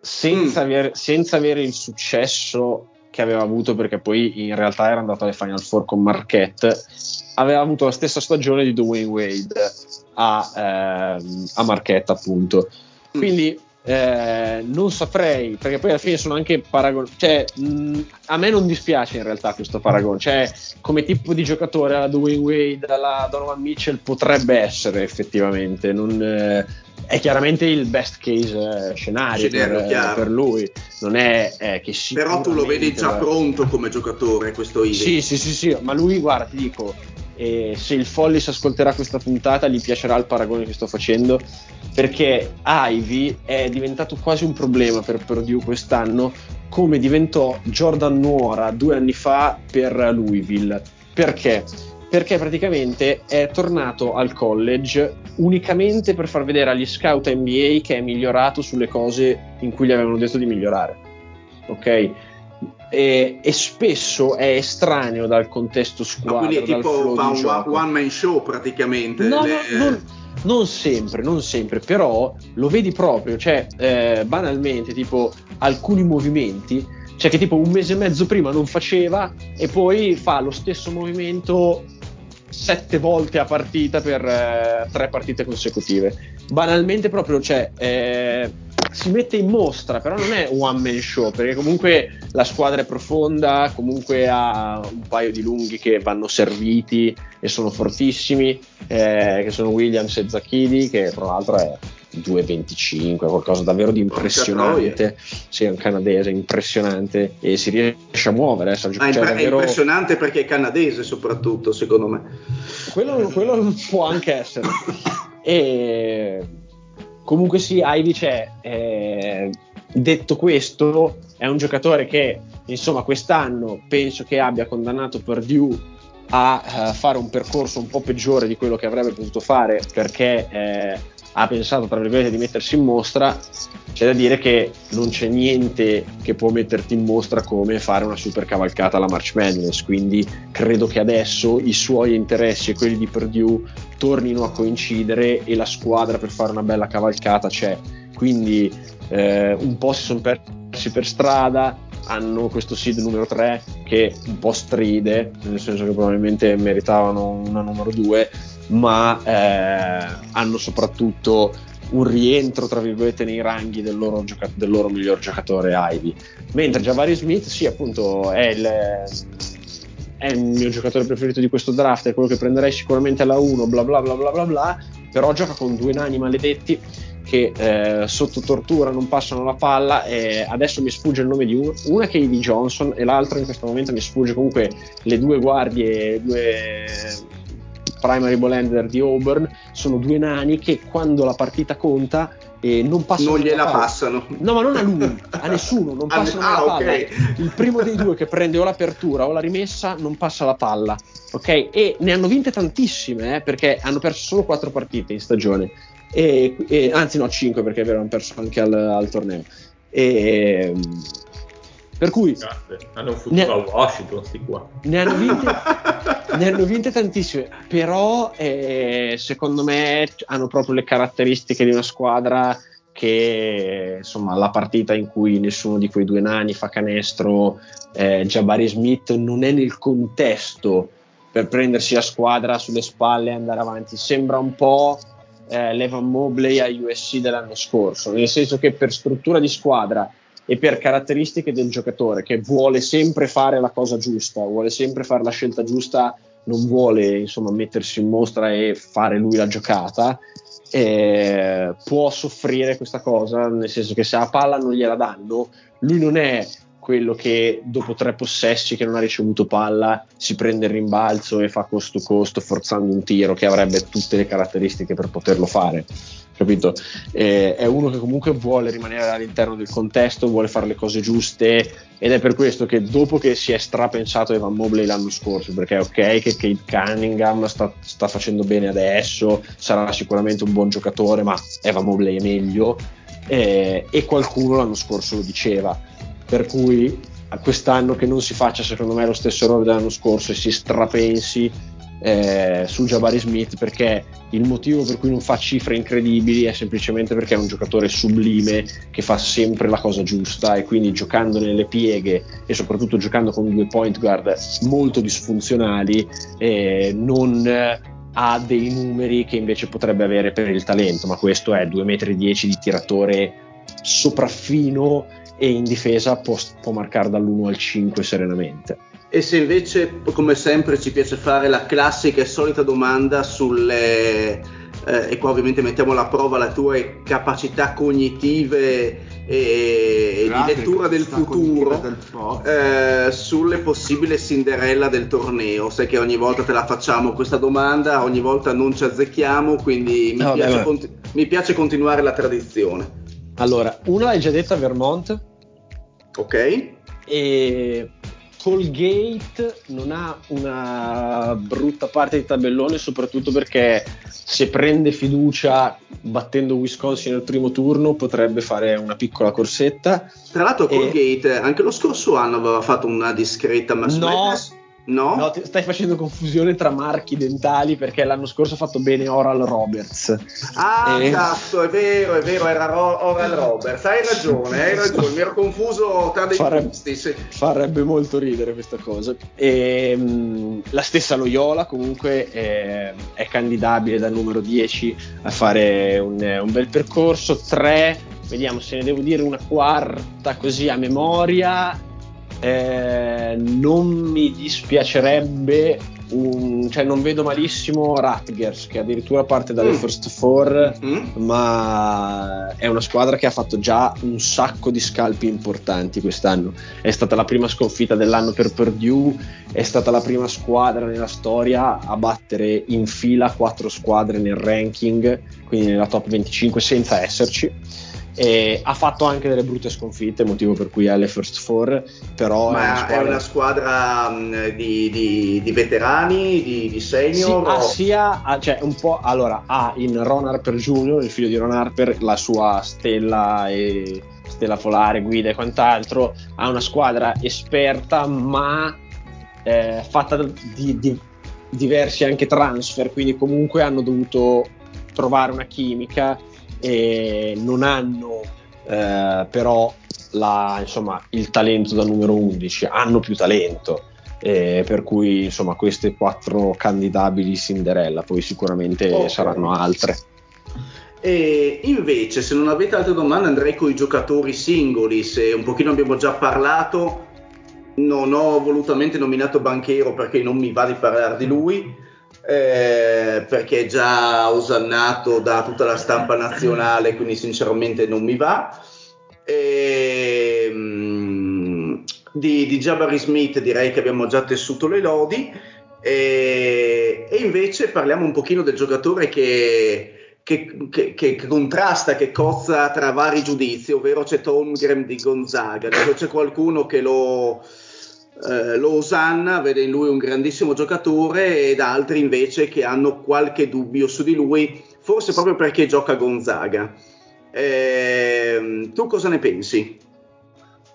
senza, mm. aver, senza avere il successo che aveva avuto, perché poi in realtà era andato alle Final Four con Marquette, aveva avuto la stessa stagione di Dwayne Wade a, ehm, a Marquette appunto. Mm. Eh, non saprei, perché poi alla fine sono anche paragoni. Cioè, mh, a me non dispiace in realtà questo paragone. Cioè, come tipo di giocatore alla Dwayne Wade, alla Donovan Mitchell potrebbe essere effettivamente. Non, eh, è chiaramente il best case eh, scenario per, per, lui. Non è eh, che. Però tu lo vedi già pronto come giocatore, questo Ivy. Sì, sì, sì, sì, ma lui, guarda, ti dico e se il Follis ascolterà questa puntata gli piacerà il paragone che sto facendo perché Ivy è diventato quasi un problema per Purdue quest'anno come diventò Jordan Nuora due anni fa per Louisville perché? perché praticamente è tornato al college unicamente per far vedere agli scout NBA che è migliorato sulle cose in cui gli avevano detto di migliorare ok? E, e, spesso è estraneo dal contesto squadra. Ma quindi è tipo fa un one, one, man show praticamente. No, le... no, non, non, sempre, non sempre, però lo vedi proprio, cioè eh, banalmente tipo alcuni movimenti, cioè che tipo un mese e mezzo prima non faceva e poi fa lo stesso movimento sette volte a partita per eh, tre partite consecutive. Banalmente proprio, cioè... Eh, si mette in mostra, però non è one man show, perché comunque la squadra è profonda, comunque ha un paio di lunghi che vanno serviti e sono fortissimi, eh, che sono Williams e Zacchini, che tra l'altro è 2,25, qualcosa davvero di impressionante. Sì, è un canadese impressionante e si riesce a muovere. Eh, cioè, ah, cioè, davvero... È impressionante perché è canadese, soprattutto, secondo me. Quello, quello può anche essere. E Comunque sì, Ivy c'è. Eh, detto questo, è un giocatore che, insomma, quest'anno penso che abbia condannato Purdue a uh, fare un percorso un po' peggiore di quello che avrebbe potuto fare perché eh, ha pensato, tra virgolette, di mettersi in mostra. C'è da dire che non c'è niente che può metterti in mostra come fare una super cavalcata alla March Madness, quindi credo che adesso i suoi interessi e quelli di Purdue tornino a coincidere e la squadra per fare una bella cavalcata c'è. Quindi eh, un po' si sono persi per strada, hanno questo seed numero 3 che un po' stride, nel senso che probabilmente meritavano una numero 2, ma eh, hanno soprattutto un rientro tra virgolette nei ranghi del loro, gioca- del loro miglior giocatore Ivy. Mentre Javari Smith sì appunto è il, è il mio giocatore preferito di questo draft, è quello che prenderei sicuramente alla 1, bla bla bla bla bla bla, però gioca con due nani maledetti che eh, sotto tortura non passano la palla e adesso mi sfugge il nome di uno, una che è Ivy Johnson e l'altra in questo momento mi sfugge comunque le due guardie, due primary ball handler di Auburn, sono due nani che quando la partita conta e non passano non gliela passano. No ma non a lui a nessuno non passano ah, la palla. Okay. il primo dei due che prende o l'apertura o la rimessa non passa la palla ok? E ne hanno vinte tantissime eh, perché hanno perso solo quattro partite in stagione. E, e, anzi no 5 perché è vero hanno perso anche al, al torneo. E, per cui hanno un futuro ne, a Washington sti qua ne hanno vinte ne hanno vinte tantissime, però eh, secondo me hanno proprio le caratteristiche di una squadra che insomma la partita in cui nessuno di quei due nani fa canestro, eh, Jabari Smith non è nel contesto per prendersi la squadra sulle spalle e andare avanti. Sembra un po' eh, l'Evan Mobley a USC dell'anno scorso, nel senso che per struttura di squadra e per caratteristiche del giocatore che vuole sempre fare la cosa giusta, vuole sempre fare la scelta giusta, non vuole insomma mettersi in mostra e fare lui la giocata. Eh, può soffrire questa cosa, nel senso che se la palla non gliela danno, lui non è quello che dopo tre possessi che non ha ricevuto palla si prende il rimbalzo e fa costo costo forzando un tiro che avrebbe tutte le caratteristiche per poterlo fare capito? Eh, è uno che comunque vuole rimanere all'interno del contesto, vuole fare le cose giuste ed è per questo che dopo che si è strapensato Evan Mobley l'anno scorso, perché è ok che Kate Cunningham sta, sta facendo bene adesso, sarà sicuramente un buon giocatore, ma Evan Mobley è meglio eh, e qualcuno l'anno scorso lo diceva per cui quest'anno che non si faccia secondo me lo stesso errore dell'anno scorso e si strapensi eh, su Jabari Smith perché il motivo per cui non fa cifre incredibili è semplicemente perché è un giocatore sublime che fa sempre la cosa giusta e quindi giocando nelle pieghe e soprattutto giocando con due point guard molto disfunzionali eh, non ha dei numeri che invece potrebbe avere per il talento ma questo è 2,10 m di tiratore sopraffino e in difesa può, può marcare dall'1 al 5 serenamente. E se invece, come sempre, ci piace fare la classica e solita domanda sulle, eh, e qua ovviamente mettiamo alla prova le tue capacità cognitive e, e di lettura del futuro del eh, sulle possibili Cinderella del torneo. Sai che ogni volta te la facciamo questa domanda, ogni volta non ci azzecchiamo, quindi mi, no, piace, beh, conti- mi piace continuare la tradizione. Allora, una l'hai già detta Vermont, Ok. E Colgate non ha una brutta parte di tabellone, soprattutto perché se prende fiducia battendo Wisconsin nel primo turno potrebbe fare una piccola corsetta. Tra l'altro, Colgate e... anche lo scorso anno aveva fatto una discreta mass no, No? no stai facendo confusione tra marchi dentali perché l'anno scorso ha fatto bene Oral Roberts. Ah, e... cazzo, è vero, è vero, era Ro- Oral Roberts. Hai ragione, hai ragione, mi ero confuso tra dei farebbe, gusti. Sì. Farebbe molto ridere questa cosa. E, mh, la stessa Loyola comunque è, è, candidabile dal numero 10 a fare un, un bel percorso. 3, vediamo se ne devo dire una quarta così a memoria eh, non mi dispiacerebbe un, cioè non vedo malissimo Rutgers che addirittura parte dalle mm. first four mm. ma è una squadra che ha fatto già un sacco di scalpi importanti quest'anno è stata la prima sconfitta dell'anno per Purdue è stata la prima squadra nella storia a battere in fila quattro squadre nel ranking quindi nella top 25 senza esserci e ha fatto anche delle brutte sconfitte, motivo per cui è alle first four. Però Ma è una squadra, è una squadra mh, di, di, di, veterani, di, di senior? Sì, ha sia, ha, cioè un po', allora, ha in Ron Harper Jr., il figlio di Ron Harper, la sua stella e stella polare, guida e quant'altro. Ha una squadra esperta, ma eh, fatta di, di diversi anche transfer, quindi comunque hanno dovuto trovare una chimica e non hanno eh, però la, insomma, il talento da numero 11, hanno più talento. Eh, per cui insomma queste quattro candidabili Cinderella poi sicuramente okay. saranno altre e invece se non avete altre domande andrei con i giocatori singoli se un pochino abbiamo già parlato non ho volutamente nominato Banchero perché non mi va di parlare di lui eh, perché è già osannato da tutta la stampa nazionale, quindi sinceramente non mi va. E, ehm, di, di Jabari Smith direi che abbiamo già tessuto le lodi e, e invece parliamo un pochino del giocatore che, che, che, che, contrasta, che cozza tra vari giudizi, ovvero c'è Tomgren di Gonzaga, c'è qualcuno che lo, eh, lo osanna, vede in lui un grandissimo giocatore ed altri invece che hanno qualche dubbio su di lui, forse proprio perché gioca Gonzaga. Eh, tu cosa ne pensi?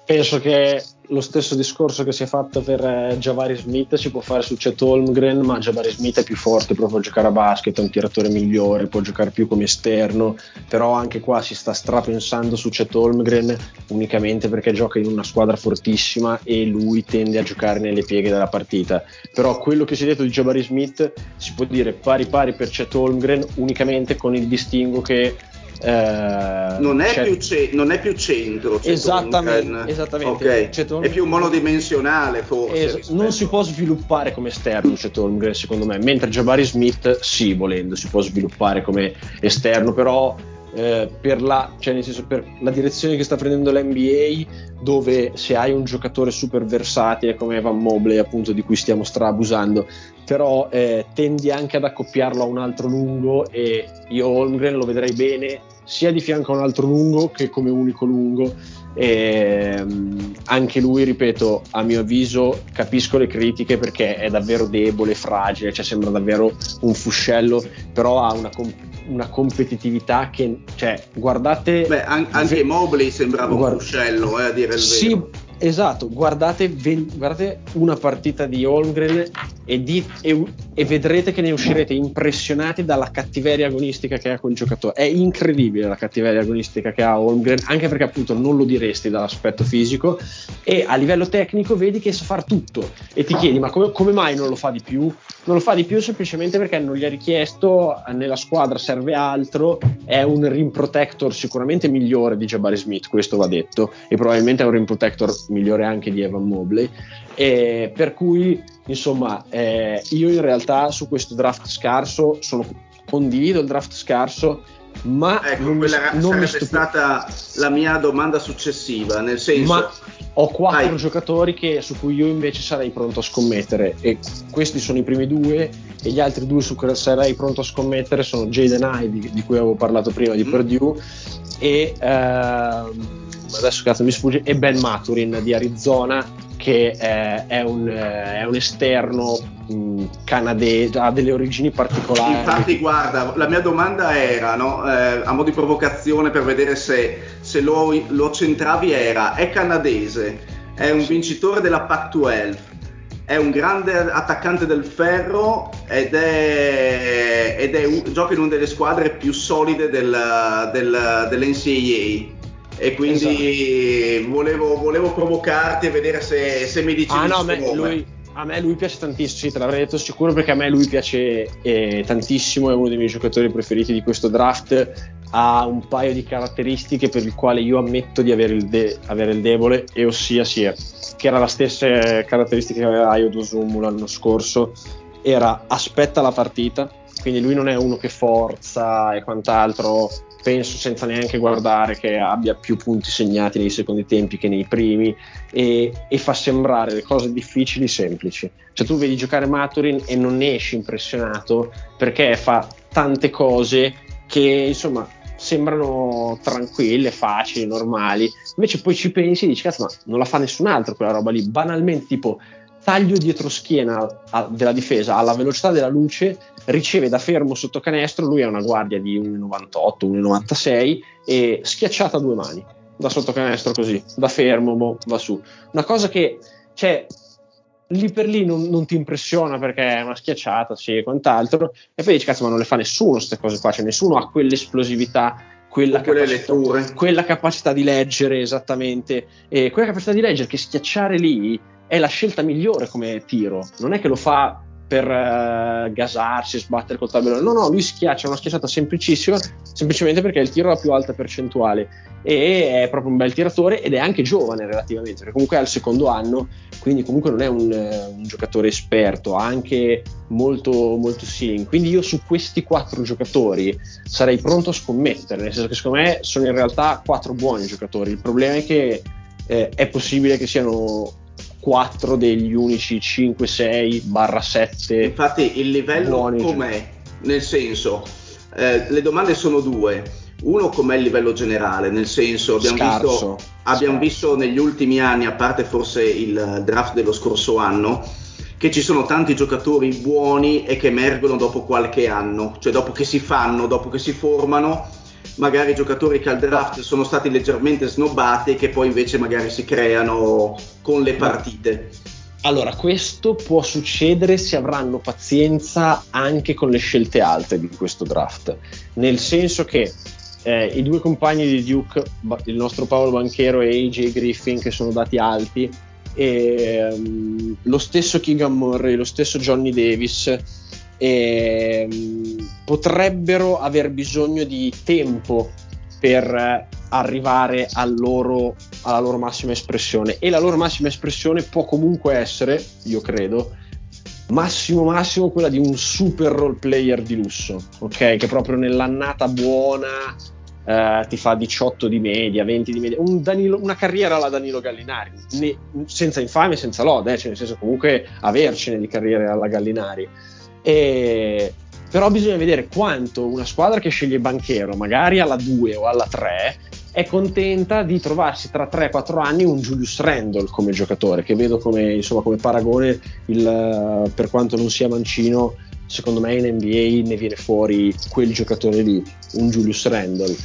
Penso che lo stesso discorso che si è fatto per eh, Javari Smith si può fare su Chet Holmgren, ma Javari Smith è più forte proprio a giocare a basket, è un tiratore migliore, può giocare più come esterno, però anche qua si sta strapensando su Chet Holmgren unicamente perché gioca in una squadra fortissima e lui tende a giocare nelle pieghe della partita. Però quello che si è detto di Jabari Smith si può dire pari pari per Chet Holmgren unicamente con il distinguo che eh, non, è più ce- non, è più centro esattamente, esattamente. Okay. è più monodimensionale forse es- non si può sviluppare come esterno Chet Holmgren secondo me mentre Jabari Smith sì volendo si può sviluppare come esterno però eh, per, la, cioè senso, per la direzione che sta prendendo l'NBA dove se hai un giocatore super versatile come Evan Mobley appunto di cui stiamo strabusando però eh, tendi anche ad accoppiarlo a un altro lungo e io Holmgren lo vedrei bene sia di fianco a un altro lungo che come unico lungo e, um, anche lui ripeto a mio avviso capisco le critiche perché è davvero debole fragile cioè sembra davvero un fuscello però ha una, comp- una competitività che cioè guardate Beh, an- anche Mobley sembrava guarda- un fuscello eh, a dire il sì, vero Esatto, guardate, guardate, una partita di Holmgren e, di, e, e, vedrete che ne uscirete impressionati dalla cattiveria agonistica che ha quel giocatore. È incredibile la cattiveria agonistica che ha Holmgren, anche perché appunto non lo diresti dall'aspetto fisico e a livello tecnico vedi che sa far tutto e ti chiedi ma come, come mai non lo fa di più? Non lo fa di più semplicemente perché non gli ha richiesto, nella squadra serve altro, è un rim protector sicuramente migliore di Jabari Smith, questo va detto, e probabilmente è un rim protector migliore anche di Evan Mobley. E per cui, insomma, eh, io in realtà su questo draft scarso sono, condivido il draft scarso, ma ecco, non quella mi, non sarebbe stata la mia domanda successiva, nel senso... Ma ho quattro Vai. giocatori che, su cui io invece sarei pronto a scommettere e questi sono i primi due e gli altri due su cui sarei pronto a scommettere sono Jaden Ivey, di cui avevo parlato prima, di mm. Purdue, e... Ehm, adesso cazzo mi sfugge, e Ben Maturin di Arizona che eh, è, un, eh, è, un, esterno canadese, ha delle origini particolari. Infatti, guarda, la mia domanda era, no, eh, a mo' di provocazione per vedere se, se lo, lo, centravi, era, è canadese, è un vincitore della Pac-12, è un grande attaccante del ferro ed è, ed è gioca in una delle squadre più solide del, del, dell'NCAA e quindi esatto. volevo, volevo, provocarti e vedere se, se mi dicevi ah, no, me, lui, a me lui piace tantissimo, sì, te l'avrei detto sicuro perché a me lui piace eh, tantissimo, è uno dei miei giocatori preferiti di questo draft, ha un paio di caratteristiche per il quale io ammetto di avere il, de- avere il debole, e ossia sia che era la stessa caratteristica che aveva Ayo Dosumu l'anno scorso, era aspetta la partita, quindi lui non è uno che forza e quant'altro, penso senza neanche guardare che abbia più punti segnati nei secondi tempi che nei primi e, e, fa sembrare le cose difficili semplici. Cioè tu vedi giocare Maturin e non ne esci impressionato perché fa tante cose che insomma sembrano tranquille, facili, normali, invece poi ci pensi e dici cazzo ma non la fa nessun altro quella roba lì, banalmente tipo taglio dietro schiena della difesa alla velocità della luce, riceve da fermo sotto canestro, lui ha una guardia di 1,98, 1,96 e schiacciata a due mani da sotto canestro così, da fermo, boh, va su. Una cosa che, cioè, lì per lì non, non, ti impressiona perché è una schiacciata, sì, e quant'altro, e poi dici, cazzo, ma non le fa nessuno queste cose qua, cioè nessuno ha quell'esplosività, quella capacità, quella capacità, di leggere esattamente, e quella capacità di leggere che schiacciare lì è la scelta migliore come tiro. Non è che lo fa per uh, gasarsi, sbattere col tabellone. No, no, lui schiaccia una schiacciata semplicissima, semplicemente perché è il tiro a più alta percentuale e è proprio un bel tiratore ed è anche giovane relativamente, perché comunque è al secondo anno, quindi comunque non è un, un giocatore esperto, ha anche molto, molto ceiling. Quindi io su questi quattro giocatori sarei pronto a scommettere, nel senso che secondo me sono in realtà quattro buoni giocatori. Il problema è che eh, è possibile che siano 4 degli unici 5, 6 barra 7. Infatti il livello com'è? Nel senso, eh, le domande sono due. Uno com'è il livello generale? Nel senso, abbiamo, Scarso. visto, abbiamo visto negli ultimi anni, a parte forse il draft dello scorso anno, che ci sono tanti giocatori buoni e che emergono dopo qualche anno, cioè dopo che si fanno, dopo che si formano magari giocatori che al draft sono stati leggermente snobbati e che poi invece magari si creano con le partite. Allora, questo può succedere se avranno pazienza anche con le scelte alte di questo draft, nel senso che eh, i due compagni di Duke, il nostro Paolo Banchero e AJ Griffin, che sono dati alti, e, um, lo stesso Keegan Murray, lo stesso Johnny Davis, potrebbero aver bisogno di tempo per arrivare al loro, alla loro massima espressione e la loro massima espressione può comunque essere, io credo, massimo massimo quella di un super role player di lusso, ok? Che proprio nell'annata buona eh, ti fa 18 di media, 20 di media, un Danilo, una carriera alla Danilo Gallinari, ne, senza infame, senza lode, eh, cioè nel senso comunque avercene di carriere alla Gallinari. E, però bisogna vedere quanto una squadra che sceglie Banchero, magari alla 2 o alla 3, è contenta di trovarsi tra 3-4 anni un Julius Randle come giocatore, che vedo come, insomma, come paragone il, per quanto non sia mancino, secondo me in NBA ne viene fuori quel giocatore lì, un Julius Randle.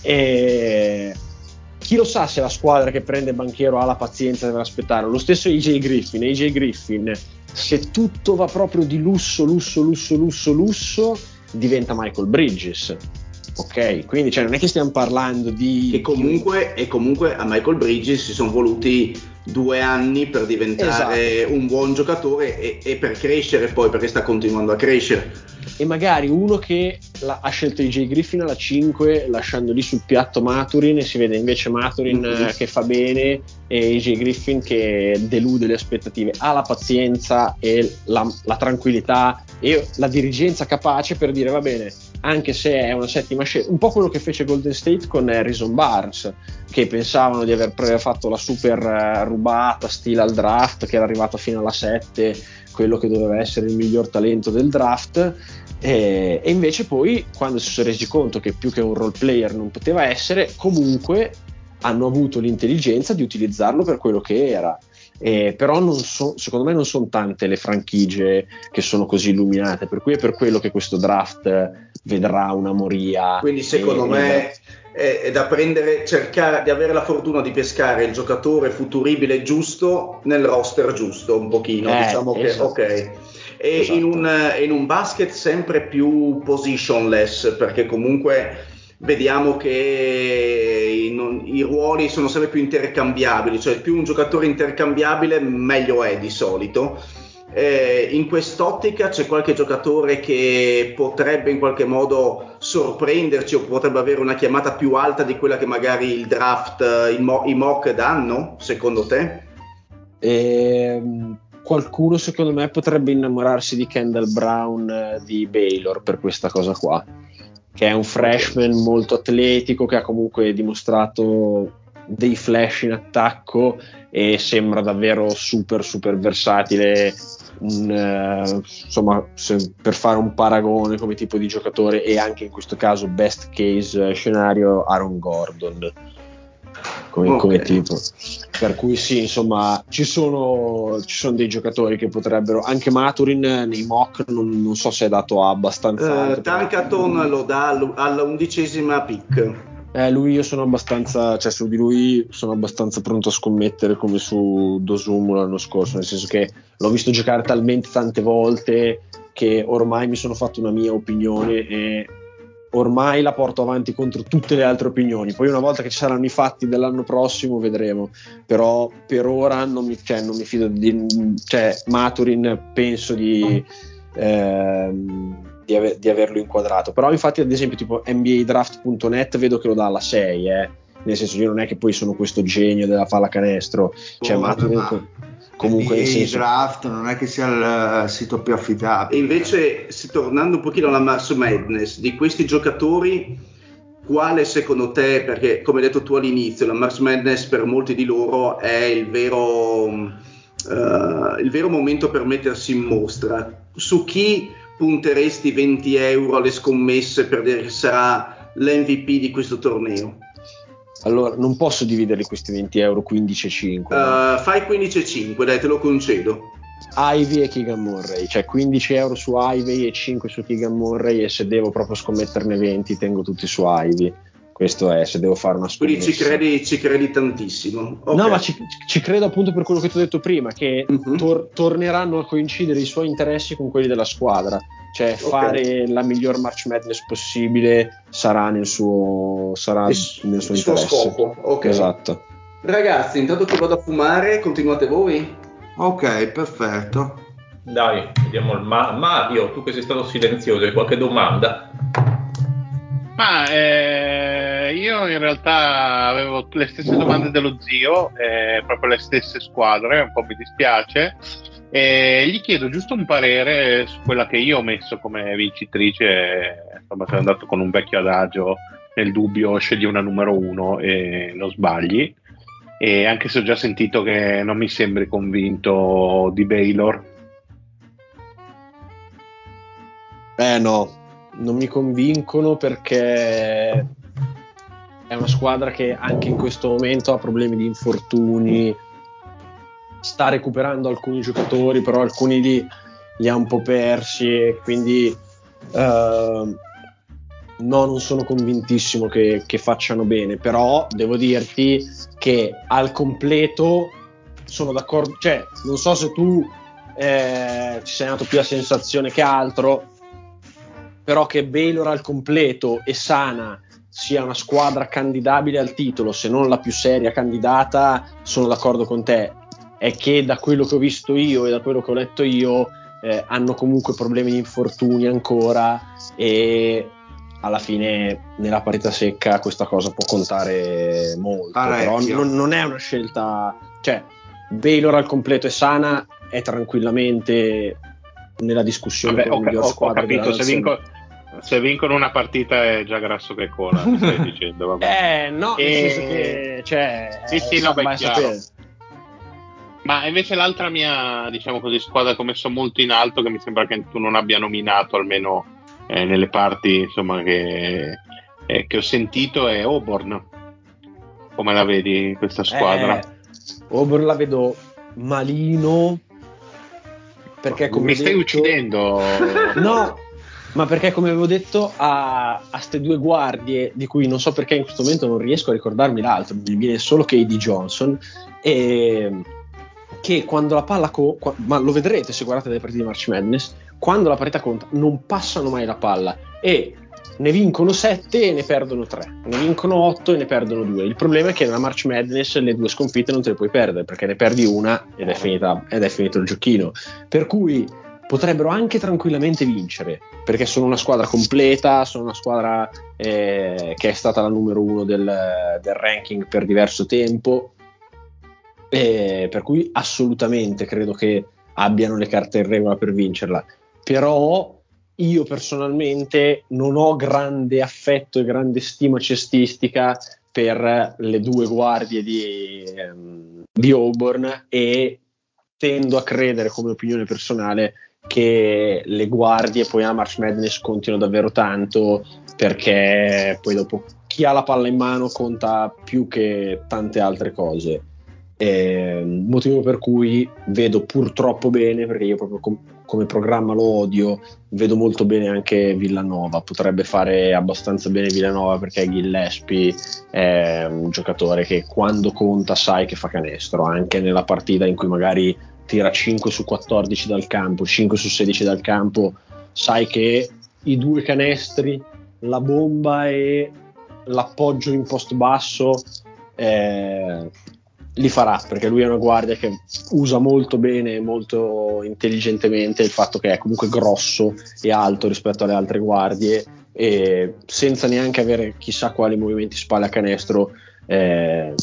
E chi lo sa se la squadra che prende Banchero ha la pazienza di aspettare. Lo stesso AJ Griffin, AJ Griffin, se tutto va proprio di lusso, lusso, lusso, lusso, lusso, diventa Michael Bridges. Ok, quindi cioè, non è che stiamo parlando di... E comunque, e comunque a Michael Bridges si sono voluti due anni per diventare esatto. un buon giocatore e, e per crescere poi, perché sta continuando a crescere e magari uno che la, ha scelto AJ Griffin alla 5 lasciando lì sul piatto Maturin e si vede invece Maturin mm-hmm. che fa bene e AJ Griffin che delude le aspettative ha la pazienza e la, la tranquillità e la dirigenza capace per dire va bene anche se è una settima scelta. Un po' quello che fece Golden State con Harrison Barnes che pensavano di aver fatto la super eh, rubata stile al draft che era arrivato fino alla 7 quello che doveva essere il miglior talento del draft. E, e, invece poi quando si sono resi conto che più che un role player non poteva essere comunque hanno avuto l'intelligenza di utilizzarlo per quello che era eh, però so, secondo me non sono tante le franchigie che sono così illuminate per cui è per quello che questo draft vedrà una moria quindi secondo e, me è, è, da prendere cercare di avere la fortuna di pescare il giocatore futuribile giusto nel roster giusto un pochino eh, diciamo esatto. che ok e esatto. in, un, in un basket sempre più positionless perché comunque vediamo che i, i, ruoli sono sempre più intercambiabili, cioè più un giocatore intercambiabile meglio è di solito. Eh, in quest'ottica c'è qualche giocatore che potrebbe in qualche modo sorprenderci o potrebbe avere una chiamata più alta di quella che magari il draft, i, mo- i mock danno, secondo te? Eh, qualcuno secondo me potrebbe innamorarsi di Kendall Brown eh, di Baylor per questa cosa qua che è un freshman molto atletico che ha comunque dimostrato dei flash in attacco e sembra davvero super super versatile. Un, uh, insomma se, per fare un paragone come tipo di giocatore e anche in questo caso best case scenario Aaron Gordon come, okay. come, tipo. Per cui sì, insomma, ci sono, ci sono, dei giocatori che potrebbero, anche Maturin nei mock, non, non so se è dato abbastanza. Uh, Tankaton lo dà alla undicesima pick. Eh, lui io sono abbastanza, cioè su di lui sono abbastanza pronto a scommettere come su Dosumu l'anno scorso, nel senso che l'ho visto giocare talmente tante volte che ormai mi sono fatto una mia opinione e ormai la porto avanti contro tutte le altre opinioni. Poi una volta che ci saranno i fatti dell'anno prossimo vedremo. Però per ora non mi, cioè, non mi fido di... Cioè, Maturin penso di... Ehm, di, aver, di, averlo inquadrato. Però infatti ad esempio tipo NBAdraft.net vedo che lo dà alla 6, eh. nel senso io non è che poi sono questo genio della pallacanestro, cioè oh, Maturin... Ma comunque il senso... draft non è che sia il uh, sito più affidabile. E invece, tornando un pochino alla Mars Madness, di questi giocatori, quale secondo te, perché come hai detto tu all'inizio, la Mars Madness per molti di loro è il vero, uh, il vero momento per mettersi in mostra, su chi punteresti 20 euro alle scommesse per dire che sarà l'MVP di questo torneo? Allora, non posso dividerli questi 20 euro 15 e 5. Uh, Fai 15 e 5, dai, te lo concedo. Ivy e Keegan Murray, cioè 15 euro su Ivy e 5 su Keegan Murray e se devo proprio scommetterne 20 tengo tutti su Ivy. Questo è se devo fare una scommessa. Quindi ci credi, ci credi tantissimo. Ok. No, ma ci, ci credo appunto per quello che ti ho detto prima, che Mhm. tor- torneranno a coincidere i suoi interessi con quelli della squadra. Cioè, fare la miglior March Madness possibile sarà nel suo, sarà Il- nel suo il suo interesse. scopo, ok. Esatto. Ragazzi, intanto che vado a fumare, continuate voi. Ok, perfetto. Dai, vediamo il Ma- Mario, tu che sei stato silenzioso, hai qualche domanda? Ma eh, io in realtà avevo le stesse domande dello zio, eh, proprio le stesse squadre, un po' mi dispiace. E gli chiedo giusto un parere su quella che io ho messo come vincitrice. Insomma, sono andato con un vecchio adagio. Nel dubbio, scegli una numero uno e non sbagli. E anche se ho già sentito che non mi sembri convinto di Baylor, Eh no, non mi convincono perché è una squadra che anche in questo momento ha problemi di infortuni, sta recuperando alcuni giocatori, però alcuni li, li ha un po' persi e quindi eh, no, non sono convintissimo che, che facciano bene, però devo dirti che al completo sono d'accordo, cioè non so se tu eh, ci sei andato più a sensazione che altro, però che Baylor al completo e sana sia una squadra candidabile al titolo, se non la più seria candidata, sono d'accordo con te. È che da quello che ho visto io e da quello che ho letto io, eh, hanno comunque problemi di infortuni ancora e alla fine nella parità secca questa cosa può contare molto. Parecchio. Però non, non è una scelta, cioè Baylor al completo e sana è tranquillamente nella discussione Vabbè, con ho, la miglior ho- ho squadra capito, della se, vinco- se vincono una partita è già grasso che cola, stai dicendo. Vabbè. Eh, no, nel E- senso che, cioè, Sì, sì, eh, no, beh, chiaro. Ma invece l'altra mia, diciamo così, squadra che ho messo molto in alto, che mi sembra che tu non abbia nominato, almeno eh, nelle parti insomma, che, eh, che ho sentito, è Auburn. Come la vedi questa squadra? Eh, Auburn la vedo malino perché come mi ho stai detto- uccidendo. No, ma perché come avevo detto ha queste due guardie di cui non so perché in questo momento non riesco a ricordarmi l'altro, mi viene solo KD Johnson e che quando la palla co- ma lo vedrete se guardate le partite di March Madness, quando la parità conta non passano mai la palla e ne vincono 7 e ne perdono 3, ne vincono 8 e ne perdono 2. Il problema è che nella March Madness le due sconfitte non te le puoi perdere perché ne perdi una ed è, finita, ed è finito il giochino. Per cui potrebbero anche tranquillamente vincere perché sono una squadra completa, sono una squadra eh, che è stata la numero uno del, del ranking per diverso tempo. E per cui assolutamente credo che abbiano le carte in regola per vincerla. Però io personalmente non ho grande affetto e grande stima cestistica per le due guardie di, ehm, di Auburn e tendo a credere come opinione personale che le guardie poi a March Madness contino davvero tanto perché poi dopo chi ha la palla in mano conta più che tante altre cose. Eh, motivo per cui vedo purtroppo bene, perché io proprio com- come programma lo odio, vedo molto bene anche Villanova. Potrebbe fare abbastanza bene Villanova perché Gillespie è un giocatore che quando conta sai che fa canestro, anche nella partita in cui magari tira 5 su 14 dal campo, 5 su 16 dal campo, sai che i due canestri, la bomba e l'appoggio in post basso eh, li farà perché lui è una guardia che usa molto bene, molto intelligentemente il fatto che è comunque grosso e alto rispetto alle altre guardie e senza neanche avere chissà quali movimenti spalle a canestro eh,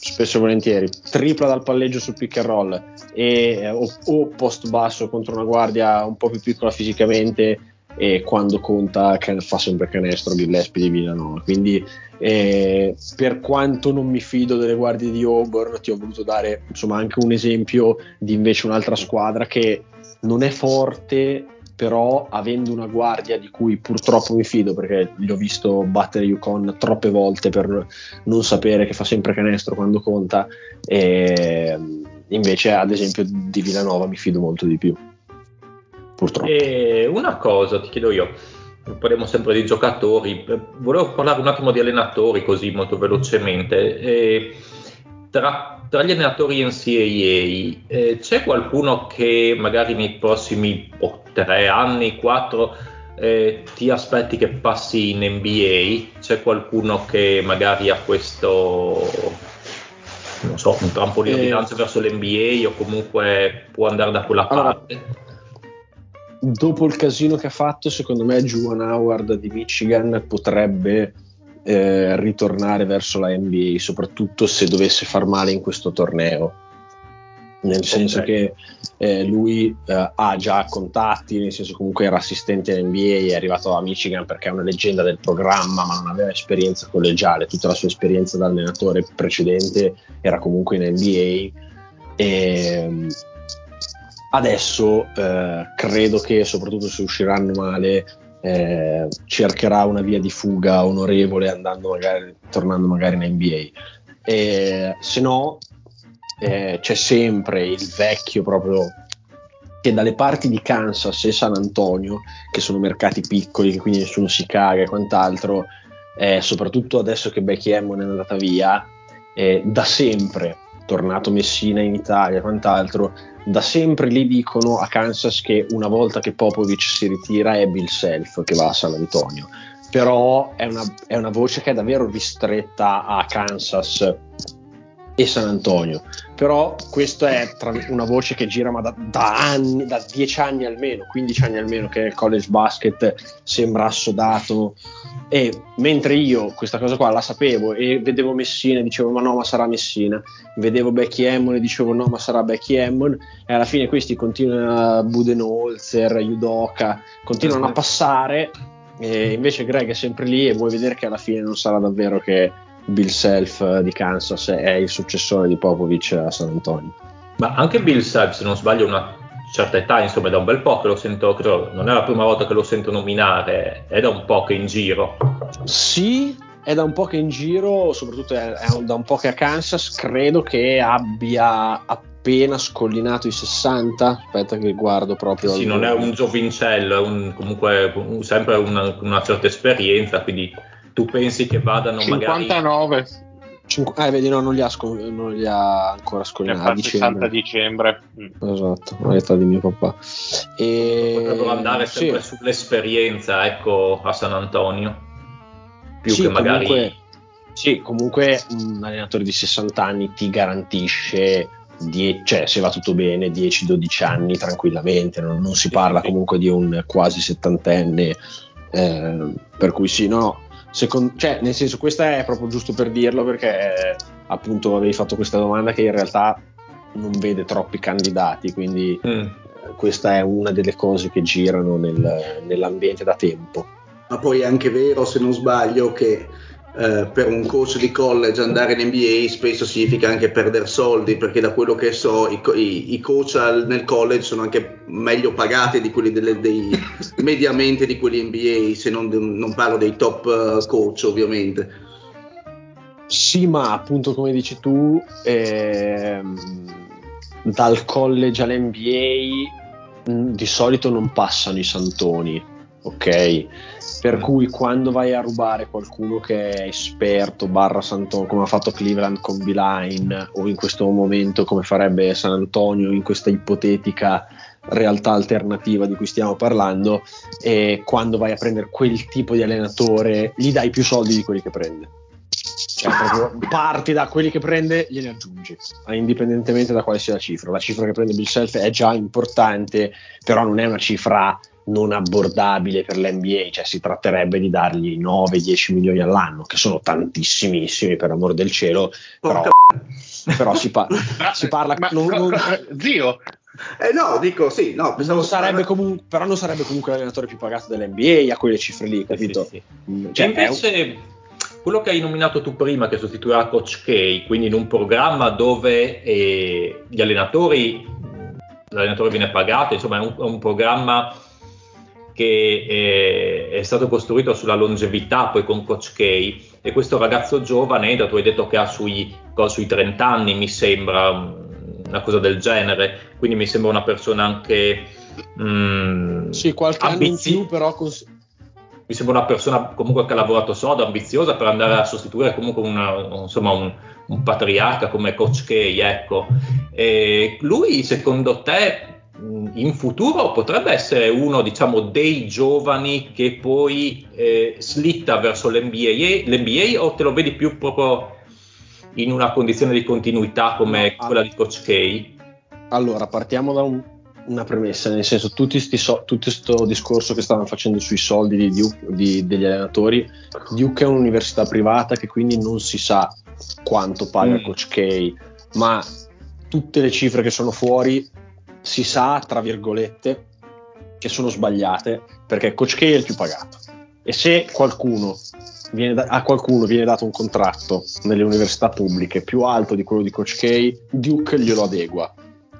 spesso e volentieri. Tripla dal palleggio sul pick and roll e, o, o post basso contro una guardia un po' più piccola fisicamente e quando conta can- fa sempre canestro Gillespie di Villanova. Quindi eh, per quanto non mi fido delle guardie di Auburn ti ho voluto dare insomma anche un esempio di invece un'altra squadra che non è forte però avendo una guardia di cui purtroppo mi fido perché li ho visto battere Yukon troppe volte per non sapere che fa sempre canestro quando conta e invece, ad esempio, di Villanova mi fido molto di più. Purtroppo. E una cosa ti chiedo io, parliamo sempre di giocatori, eh, volevo parlare un attimo di allenatori così molto velocemente. E tra, tra, gli allenatori NCAA eh, c'è qualcuno che magari nei prossimi oh, tre anni, quattro, eh, ti aspetti che passi in NBA? C'è qualcuno che magari ha questo, non so, un trampolino eh, di lancio verso l'NBA o comunque può andare da quella allora, parte? Dopo il casino che ha fatto, secondo me Juan Howard di Michigan potrebbe eh, ritornare verso la NBA, soprattutto se dovesse far male in questo torneo nel senso okay. che eh, lui eh, ha già contatti, nel senso comunque era assistente NBA, è arrivato a Michigan perché è una leggenda del programma, ma non aveva esperienza collegiale, tutta la sua esperienza da allenatore precedente era comunque in NBA e adesso eh, credo che soprattutto se usciranno male eh, cercherà una via di fuga onorevole andando magari, tornando magari in NBA. E, se no, eh, c'è sempre il vecchio proprio che dalle parti di Kansas e San Antonio, che sono mercati piccoli, quindi nessuno si caga e quant'altro, eh, soprattutto adesso che Becky Hammond è andata via, eh, da sempre, tornato Messina in Italia e quant'altro, da sempre lì dicono a Kansas che una volta che Popovic si ritira è Bill Self che va a San Antonio. Però è una, è una voce che è davvero ristretta a Kansas e San Antonio. Però questa è una voce che gira ma da, da, anni, da 10 anni almeno, 15 anni almeno che il college basket sembra assodato. E mentre io questa cosa qua la sapevo e vedevo Messina e dicevo ma no ma sarà Messina, vedevo Becky Hammond e dicevo no ma sarà Becky Hammond e alla fine questi continuano Budenholzer, Judoka, continuano a passare e invece Greg è sempre lì e vuoi vedere che alla fine non sarà davvero che Bill Self eh, di Kansas è il successore di Popovic a San Antonio. Ma anche Bill Self, se non sbaglio, una certa età, insomma, è da un bel po' che lo sento, credo, non è la prima volta che lo sento nominare, è da un po' che in giro. Sì, è da un po' che in giro, soprattutto è, è da un po' che a Kansas, credo che abbia appena scollinato i 60. Aspetta che guardo proprio. Sì, non è un giovincello, è un, comunque un, sempre una, una certa esperienza, quindi tu pensi che vadano 59. magari... 59. Eh, vedi, no, non li ha, sco- non li ha ancora scolinati. 60 dicembre. Mm. Esatto, l'età di mio papà. E... Potrebbero andare sempre sì. sull'esperienza, ecco, a San Antonio. Più sì, che magari... Comunque, sì, comunque un allenatore di 60 anni ti garantisce Die- cioè se va tutto bene 10-12 anni tranquillamente non, non si parla comunque di un quasi settantenne eh, per cui sì no Secondo, cioè, nel senso, questa è proprio giusto per dirlo perché appunto avevi fatto questa domanda che in realtà non vede troppi candidati, quindi mm. Eh, questa è una delle cose che girano nel, nell'ambiente da tempo. Ma poi è anche vero, se non sbaglio, che eh, per un coach di college andare in NBA spesso significa anche perdere soldi perché da quello che so i, i, i coach al, nel college sono anche meglio pagati di quelli delle, dei, mediamente di quelli NBA se non, non parlo dei top uh, coach ovviamente. Sì ma appunto come dici tu ehm, dal college all'NBA mh, di solito non passano i santoni ok per cui quando vai a rubare qualcuno che è esperto, barra Santo, come ha fatto Cleveland con Beeline, o in questo momento come farebbe San Antonio in questa ipotetica realtà alternativa di cui stiamo parlando, e quando vai a prendere quel tipo di allenatore, gli dai più soldi di quelli che prende. Cioè, parti da quelli che prende, gliene aggiungi, indipendentemente da quale sia la cifra. La cifra che prende Bill Self è già importante, però non è una cifra non abbordabile per l'NBA, cioè si tratterebbe di dargli 9-10 milioni all'anno, che sono tantissimissimi per amor del cielo, però, però si, pa- si, parla... Ma, non, non... Zio, eh no, dico sì, no, non sarebbe comunque, però non sarebbe comunque l'allenatore più pagato dell'NBA a quelle cifre lì, capito? Sì, sì. Mm, cioè, invece un... quello che hai nominato tu prima, che sostituirà Coach K, quindi in un programma dove eh, gli allenatori, l'allenatore viene pagato, insomma è un, è un programma che è, è, stato costruito sulla longevità poi con Coach K e questo ragazzo giovane, da tu hai detto che ha sui, sui 30 anni mi sembra, una cosa del genere, quindi mi sembra una persona anche... mm, Sì, qualche anno in ambizi- più, però cons- mi sembra una persona comunque che ha lavorato sodo, ambiziosa per andare a sostituire comunque una- insomma, un, un patriarca come Coach K, ecco. E lui, secondo te, in futuro potrebbe essere uno, diciamo, dei giovani che poi eh, slitta verso l'NBA, l'NBA o te lo vedi più proprio in una condizione di continuità come quella di Coach K? Allora, partiamo da un- una premessa, nel senso, tutti sti so- tutto questo discorso che stavano facendo sui soldi di Duke- di- degli allenatori, Duke è un'università privata che quindi non si sa quanto paga Mm. Coach K, ma tutte le cifre che sono fuori si sa, tra virgolette, che sono sbagliate, perché Coach K è il più pagato. E se qualcuno viene da- a qualcuno viene dato un contratto nelle università pubbliche più alto di quello di Coach K, Duke glielo adegua.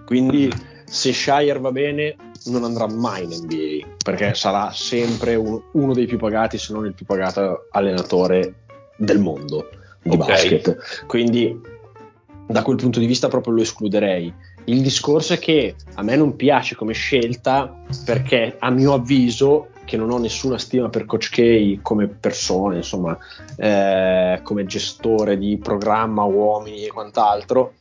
Quindi se Shire va bene non andrà mai in NBA perché sarà sempre un- uno dei più pagati se non il più pagato allenatore del mondo di Ok. basket quindi da quel punto di vista proprio lo escluderei il discorso è che a me non piace come scelta perché a mio avviso che non ho nessuna stima per Coach K come persona, insomma, eh, come gestore di programma, uomini e quant'altro,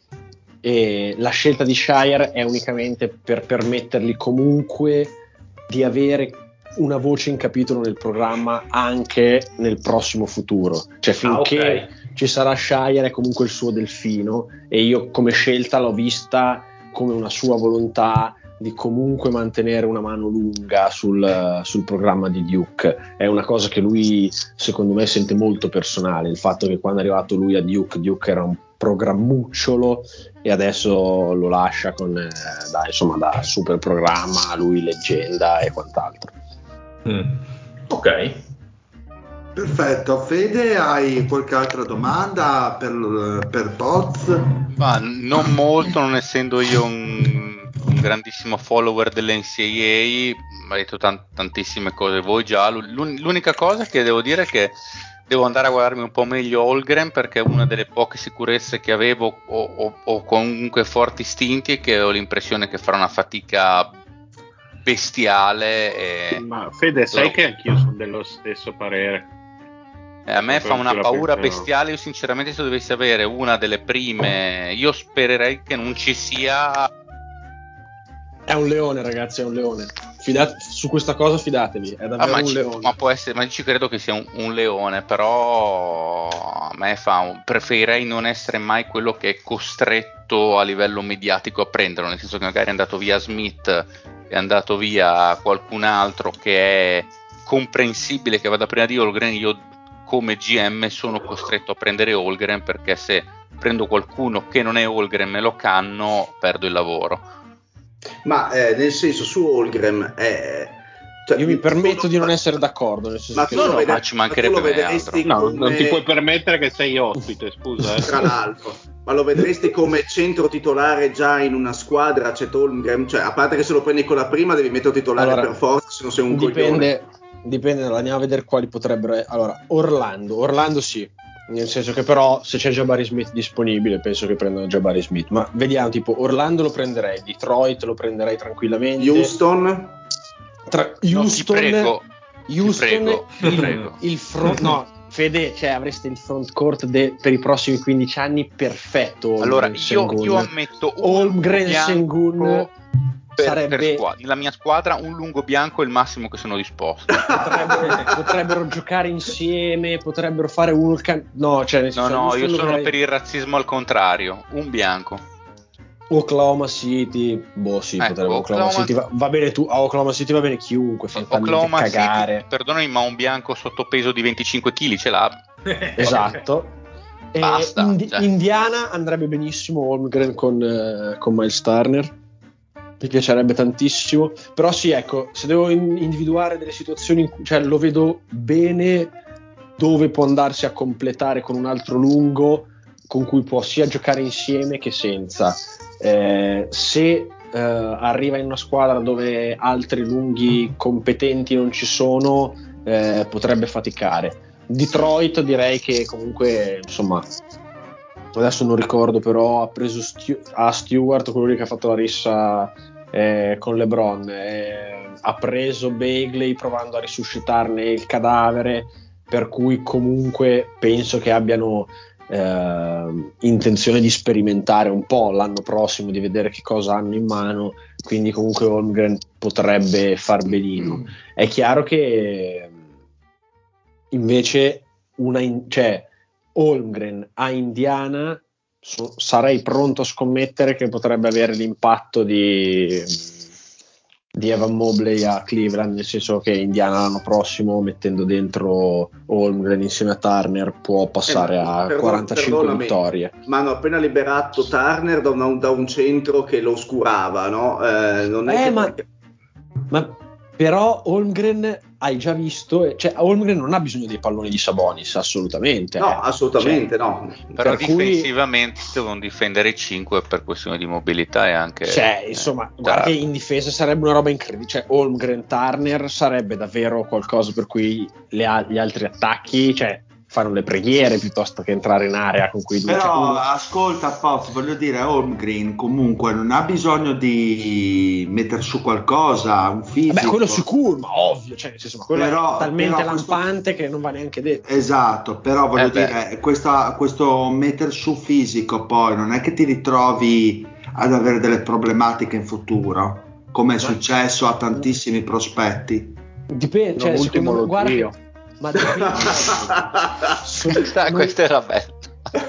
e la scelta di Shire è unicamente per permettergli comunque di avere una voce in capitolo nel programma anche nel prossimo futuro. Cioè finché Ah, ok. ci sarà Shire è comunque il suo delfino e io come scelta l'ho vista come una sua volontà di comunque mantenere una mano lunga sul, sul programma di Duke. È una cosa che lui secondo me sente molto personale, il fatto che quando è arrivato lui a Duke, Duke era un programmucciolo e adesso lo lascia con, eh, da, insomma, da super programma, lui leggenda e quant'altro. Mm. Ok. Perfetto, Fede, hai qualche altra domanda per, per Poz? Ma non molto, non essendo io un, un grandissimo follower dell'NCAA, ha detto tan- tantissime cose voi già. L'un- l'unica cosa che devo dire è che devo andare a guardarmi un po' meglio Holgren perché una delle poche sicurezze che avevo o, o- o comunque forti istinti è che ho l'impressione che farà una fatica bestiale e, Ma Fede, sai No. che anch'io sono dello stesso parere. E a me fa una paura pensavo. bestiale. Io sinceramente se dovessi avere una delle prime, io spererei che non ci sia È un leone, ragazzi, è un leone. Fidate- su questa cosa fidatevi, è Ah, davvero ma, un ci- leone. ma può essere, ma ci credo che sia un, un leone, però a me fa un- preferirei non essere mai quello che è costretto a livello mediatico a prenderlo, nel senso che magari è andato via Smith, è andato via qualcun altro che è comprensibile che vada prima di Holgren, io come GM sono costretto a prendere Holgren perché se prendo qualcuno che non è Holgren me lo canno, perdo il lavoro. Ma eh, nel senso, su Holgren, eh, cioè, Io mi permetto di non essere d'accordo, nel senso Ma che tu, No, lo no, vede- ma ci mancherebbe ma vedresti No, come- non ti puoi permettere che sei ospite, scusa. eh. tra l'altro, ma lo vedresti come centro titolare già in una squadra? C'è Holmgren, cioè a parte che se lo prendi con la prima devi mettere titolare Allora, per forza, se non sei un coglione. Dipende, andiamo a vedere quali potrebbero allora Orlando Orlando sì nel senso che però se c'è Jabari Smith disponibile penso che prendano Jabari Smith ma vediamo tipo Orlando lo prenderei Detroit lo prenderei tranquillamente. Houston, Tra- No, Houston ti prego, Houston ti prego, il, prego. il front no Fede cioè avreste il front court de- per i prossimi 15 anni perfetto Allora, io, io ammetto Holmgren Sengun per, sarebbe- per squadra. Nella mia squadra un lungo bianco è il massimo che sono disposto. potrebbero, potrebbero giocare insieme, potrebbero fare can- No, cioè No, senso, no, io sono per il razzismo al contrario. Un bianco. Oklahoma City, boh sì, Ecco, potrebbe Oklahoma, Oklahoma- City va, va bene tu, a Oklahoma City va bene chiunque, Oklahoma cagare. City, perdonami, ma un bianco sottopeso di 25 kg ce l'ha. Esatto. Basta, Indi- cioè. Indiana andrebbe benissimo Holmgren con, eh, con Miles Turner. Mi piacerebbe tantissimo. Però sì, ecco, se devo in- individuare delle situazioni in cui cioè, lo vedo bene dove può andarsi a completare con un altro lungo con cui può sia giocare insieme che senza. Eh, se eh, arriva in una squadra dove altri lunghi competenti non ci sono, eh, potrebbe faticare. Detroit direi che comunque insomma adesso non ricordo però ha preso Stu- a Stewart quello lì che ha fatto la rissa eh, con LeBron eh, ha preso Bagley provando a risuscitarne il cadavere per cui comunque penso che abbiano eh, intenzione di sperimentare un po' l'anno prossimo di vedere che cosa hanno in mano quindi comunque Holmgren potrebbe far benino. È chiaro che invece una in- cioè, Holmgren a Indiana so- sarei pronto a scommettere che potrebbe avere l'impatto di, di Evan Mobley a Cleveland, nel senso che Indiana l'anno prossimo mettendo dentro Holmgren insieme a Turner può passare Eh, a perdon- 45 perdonami, vittorie. Ma hanno appena liberato Turner da, una- da un centro che lo oscurava, no? Eh, non è Eh, che- ma- Ma però Holmgren hai già visto, cioè Holmgren non ha bisogno dei palloni di Sabonis, assolutamente. No, eh. assolutamente Cioè, no. Però Per cui- difensivamente devono difendere 5 per questione di mobilità e anche... Cioè, eh, insomma, da- guarda che in difesa sarebbe una roba incredibile. Cioè, Holmgren Turner sarebbe davvero qualcosa per cui le a- gli altri attacchi, cioè, fanno le preghiere piuttosto che entrare in area con quei due. Però Cioè, ascolta Poz, voglio dire, Holmgren comunque non ha bisogno di mettere su qualcosa, un fisico. Vabbè, quello sicuro, ma ovvio, cioè, nel senso, ma quello Però- è talmente però questo- lampante che non va neanche detto. Esatto, però voglio Eh beh. dire, questa- questo mettere su fisico poi non è che ti ritrovi ad avere delle problematiche in futuro, come è successo a tantissimi prospetti. Dipende, cioè, secondo me, guarda, ma dipende. Soli- Questa, non- questa era bella.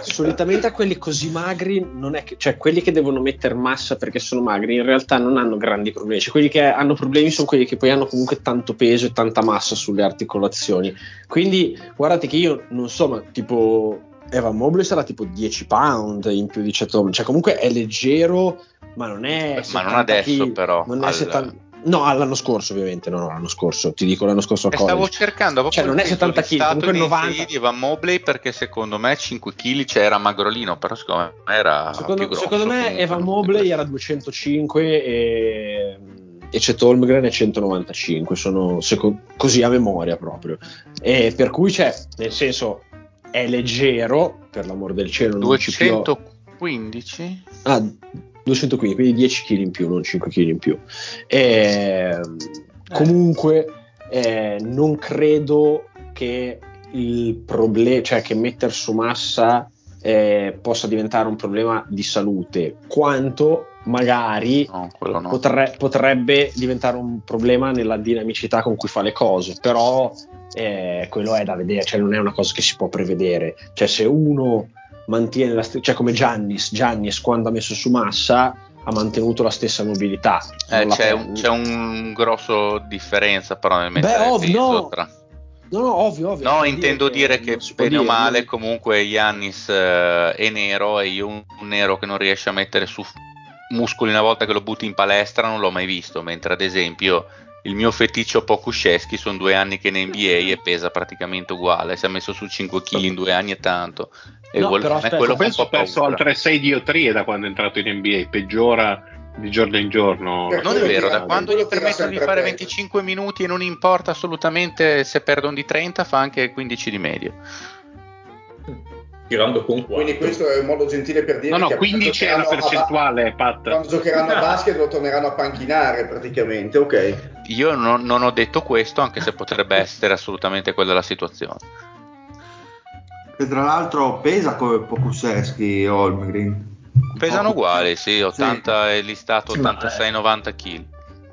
solitamente a quelli così magri non è che, cioè quelli che devono mettere massa perché sono magri in realtà non hanno grandi problemi cioè quelli che hanno problemi sono quelli che poi hanno comunque tanto peso e tanta massa sulle articolazioni quindi guardate che io non so ma tipo Evan Mobley sarà tipo 10 pound in più di Chet Holmgren. cioè comunque è leggero ma non è Ma non 70 adesso, kg, però, non è al- 70 No, l'anno scorso, ovviamente. No, no, l'anno scorso. Ti dico l'anno scorso a E stavo cercando proprio Cioè, non è il peso 70 kg, comunque nei 90. CD di Evan Mobley perché secondo me 5 kg cioè era magrolino, però secondo me era Secondo, grosso. secondo me Evan Mobley era 205 e, e Chet Holmgren è 195, sono seco- così a memoria proprio. E per cui c'è, nel senso, è leggero, per l'amor del cielo, non ci più... 215? Ah, 215, quindi 10 kg in più, non 5 kg in più. E, comunque, eh, non credo che il problema, cioè che mettere su massa eh, possa diventare un problema di salute, quanto magari No, no. potre- potrebbe diventare un problema nella dinamicità con cui fa le cose, però eh, quello è da vedere, cioè non è una cosa che si può prevedere. Cioè se uno mantiene la stessa, cioè come Giannis, Giannis quando ha messo su massa ha mantenuto la stessa mobilità. Eh, c'è, un, c'è un grosso differenza però nel mettere ovvio, peso no. tra- No, no, ovvio, ovvio. No, intendo dire che, può bene o dire, male non- comunque Yannis eh, è nero e io un, un nero che non riesce a mettere su muscoli una volta che lo butti in palestra non l'ho mai visto, mentre ad esempio il mio feticcio Pokusceschi sono due anni che è in NBA e pesa praticamente uguale, si è messo su 5 kg in due anni e tanto. E No, vuol- però aspetta, quello Penso ha perso altre 6 diotrie da quando è entrato in NBA, peggiora di giorno in giorno. Per Non è vero, tira- da quando gli permettono di fare peggio. 25 minuti e non importa assolutamente se perdono di 30, fa anche 15 di media. Tirando con 4. Quindi questo è un modo gentile per dire No, no, che 15 è la quando giocheranno a- percentuale, Pat. Quando giocheranno a basket lo torneranno a panchinare praticamente, ok. Io non, non ho detto questo, anche se potrebbe essere assolutamente quella la situazione. E tra l'altro pesa come Pokusevski Holmgren. Pesano uguali, sì, 80 è listato Sì, ma- 86-90 kg.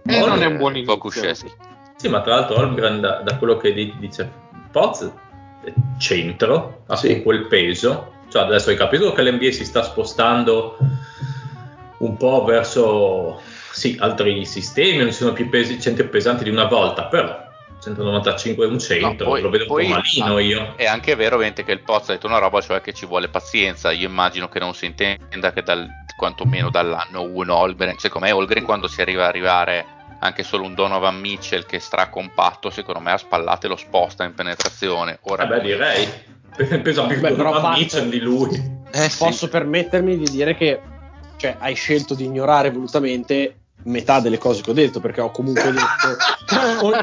Eh, non è un buon inizio. Pokusevski. Sì, ma tra l'altro Holmgren, da, da quello che di- dice Poz, centro, ha Sì. quel peso. Cioè, adesso hai capito che l'NBA si sta spostando un po' verso sì, altri sistemi, non ci sono più pesi, centri pesanti di una volta, però 195 è un centro, No, poi- lo vedo poi- un po' malino io. È anche vero ovviamente che il Poz ha detto una roba, cioè che ci vuole pazienza. Io immagino che non si intenda che dal, quantomeno dall'anno 1 Holgren, secondo me Holgren quando si arriva a arrivare anche solo un Donovan Mitchell che è stracompatto, secondo me a spallate lo sposta in penetrazione. Ora Eh beh, direi. Pesa più Beh, Donovan Pat- Mitchell di lui. Eh, sì. Posso permettermi di dire che cioè, hai scelto di ignorare volutamente metà delle cose che ho detto, perché ho comunque detto ogni,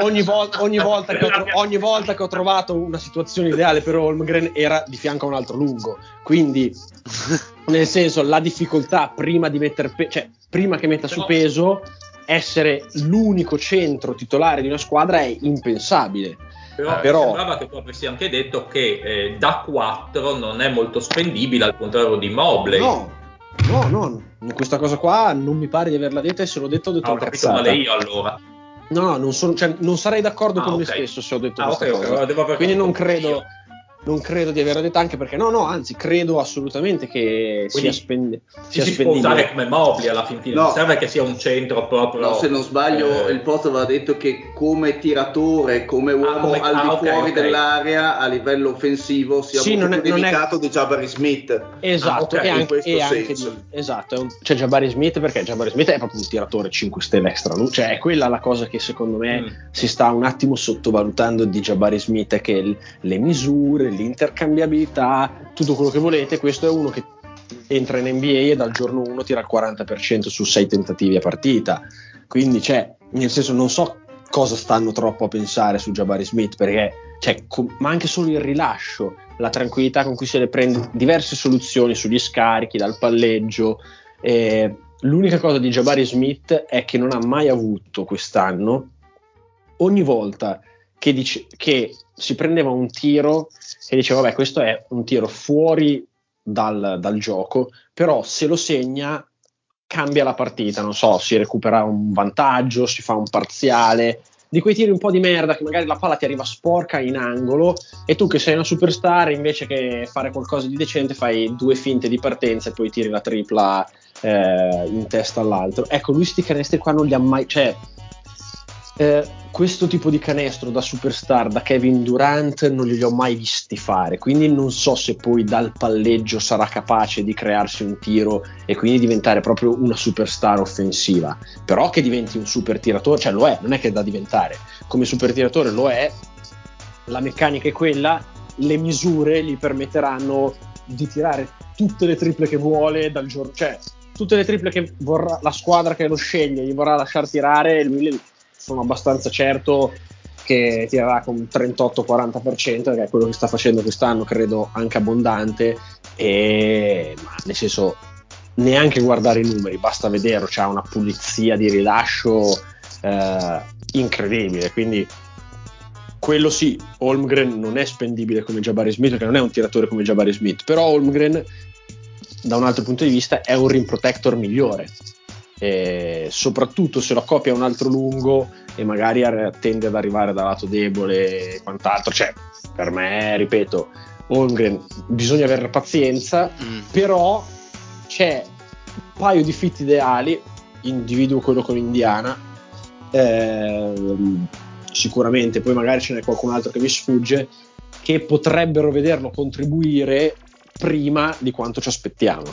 ogni, vol- ogni, volta tro- ogni, volta che ho trovato una situazione ideale per Holmgren era di fianco a un altro lungo. Quindi, nel senso, la difficoltà prima di mettere pe- cioè, prima che metta su peso, essere l'unico centro titolare di una squadra è impensabile. Però, eh, però sembrava che tu avessi anche detto che eh, da 4 non è molto spendibile al contrario di Mobley. No, no, no, questa cosa qua non mi pare di averla detta e se l'ho detto ho detto ah, ho capito male io allora. No, non, sono, cioè, non sarei d'accordo ah, con okay. me stesso se ho detto ah, questa okay, cosa. Okay, Quindi non credo, io non credo di averla detta anche perché no, no, anzi, credo assolutamente che Quindi sia, spende, sia si può usare come Mobley alla fin fine, no. non serve che sia un centro proprio. No, se non sbaglio, eh, il post aveva detto che come tiratore, come ah, uomo ah, come, al di ah, fuori okay, dell'area a livello offensivo sia sì, molto più delicato è... di Jabari Smith. Esatto, ah, okay, e anche, e anche di, esatto, c'è cioè Jabari Smith perché Jabari Smith è proprio un tiratore 5 stelle extra, cioè è quella la cosa che secondo me mm. si sta un attimo sottovalutando di Jabari Smith, che le misure, l'intercambiabilità, tutto quello che volete. Questo è uno che entra in NBA e dal giorno 1 tira il 40% su 6 tentativi a partita. Quindi, cioè, nel senso, non so cosa stanno troppo a pensare su Jabari Smith, perché, cioè, com- ma anche solo il rilascio, la tranquillità con cui se le prende, diverse soluzioni sugli scarichi, dal palleggio. Eh, l'unica cosa di Jabari Smith è che non ha mai avuto quest'anno, ogni volta che, dice, che si prendeva un tiro e diceva vabbè questo è un tiro fuori dal, dal, gioco però se lo segna cambia la partita non so si recupera un vantaggio si fa un parziale di quei tiri un po' di merda che magari la palla ti arriva sporca in angolo e tu che sei una superstar invece che fare qualcosa di decente fai due finte di partenza e poi tiri la tripla eh, in testa all'altro. Ecco lui sti canestri qua non li ha mai cioè eh, questo tipo di canestro da superstar, da Kevin Durant, non li ho mai visti fare, quindi non so se poi dal palleggio sarà capace di crearsi un tiro e quindi diventare proprio una superstar offensiva. Però che diventi un super tiratore, cioè lo è, non è che da diventare, come super tiratore lo è, la meccanica è quella, le misure gli permetteranno di tirare tutte le triple che vuole dal giorno, cioè tutte le triple che vorrà la squadra che lo sceglie gli vorrà lasciare tirare, lui le sono abbastanza certo che tirerà con 38-40% perché è quello che sta facendo quest'anno credo anche abbondante. E ma nel senso neanche guardare i numeri basta vederlo c'ha una pulizia di rilascio eh, incredibile. Quindi quello sì Holmgren non è spendibile come Jabari Smith perché non è un tiratore come Jabari Smith però Holmgren da un altro punto di vista è un rim protector migliore e soprattutto se lo accopia un altro lungo e magari tende ad arrivare dal lato debole e quant'altro. Cioè, per me, ripeto, Holmgren bisogna avere pazienza, mm. però c'è un paio di fit ideali, individuo quello con Indiana, ehm, sicuramente, poi magari ce n'è qualcun altro che mi sfugge, che potrebbero vederlo contribuire prima di quanto ci aspettiamo.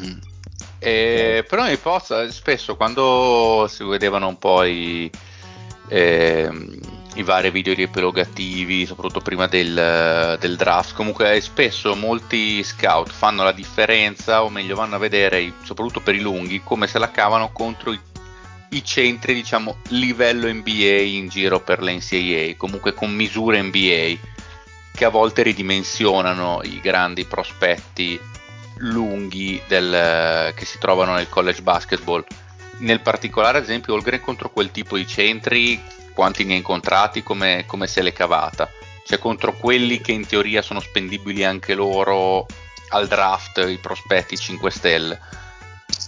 Mm. Eh, però mi possa, spesso quando si vedevano un po' i, eh, i vari video riepilogativi, soprattutto prima del, del, draft, comunque spesso molti scout fanno la differenza, o meglio vanno a vedere, soprattutto per i lunghi, come se la cavano contro i, i centri, diciamo, livello NBA in giro per l'NCAA, comunque con misure NBA che a volte ridimensionano i grandi prospetti lunghi del, che si trovano nel college basketball. Nel particolare, ad esempio, Holgren contro quel tipo di centri, quanti ne ha incontrati, come, come se l'è cavata? Cioè contro quelli che in teoria sono spendibili anche loro al draft, i prospetti 5 stelle.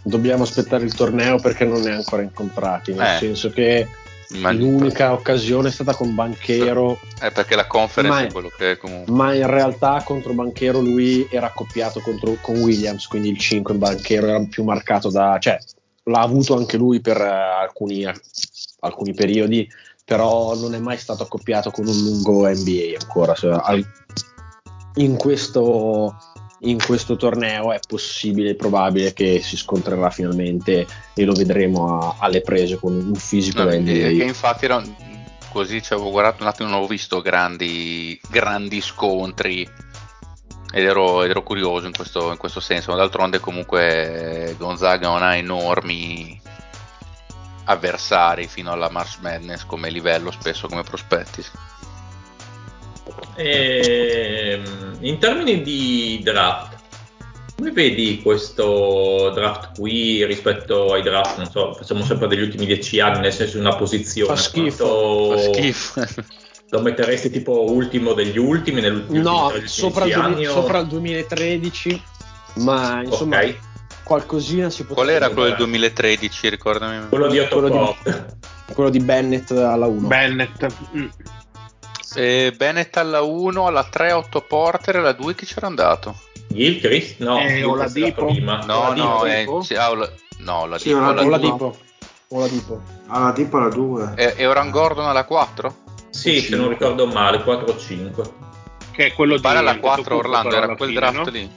Dobbiamo aspettare il torneo perché non ne ha ancora incontrati, nel eh. senso che L'unica occasione è stata con Banchero. È perché la conference è quello che è comunque. Ma in realtà contro Banchero lui era accoppiato contro, con Williams, quindi il 5 in Banchero era più marcato da... cioè l'ha avuto anche lui per uh, alcuni, alcuni, periodi, però non è mai stato accoppiato con un lungo NBA ancora. Cioè, al, in questo in questo torneo è possibile e probabile che si scontrerà finalmente e lo vedremo a, alle prese con un fisico no, da NBA. Che infatti era, così ci avevo guardato un attimo, non ho visto grandi, grandi scontri ed ero, ed ero curioso in questo, in questo, senso, ma d'altronde comunque Gonzaga non ha enormi avversari fino alla March Madness come livello, spesso come prospetti. E, Ehm, in termini di draft, come vedi questo draft qui rispetto ai draft, non so, facciamo sempre degli ultimi dieci anni, nel senso una posizione? Fa schifo, Fa schifo. Lo metteresti tipo ultimo degli ultimi? No, sopra il, 13 duemi- anni o- sopra il 2013, ma insomma Ok. qualcosina si potrebbe Qual era quello del vedere. 2013? Ricordami. Quello di Otto Quello di-. Quello di Bennett alla 1. Bennett. Mm. Eh, Bennett alla 1, alla 3 Otto Porter e alla 2 chi c'era andato? Gilchrist? No, Eh, Oladipo. era prima. No, no, Oladipo? eh, sì, ah, Ola- no, la Sì, Dipo, la O la Dipo. Dipo. O la Dipo. Alla tipo la 2. E, e Oran Gordon alla 4? Sì, se non ricordo male, 4 o 5. Che è quello Mi pare di alla 4 Antetokounmpo, Orlando, era alla quel fine, draft no? lì.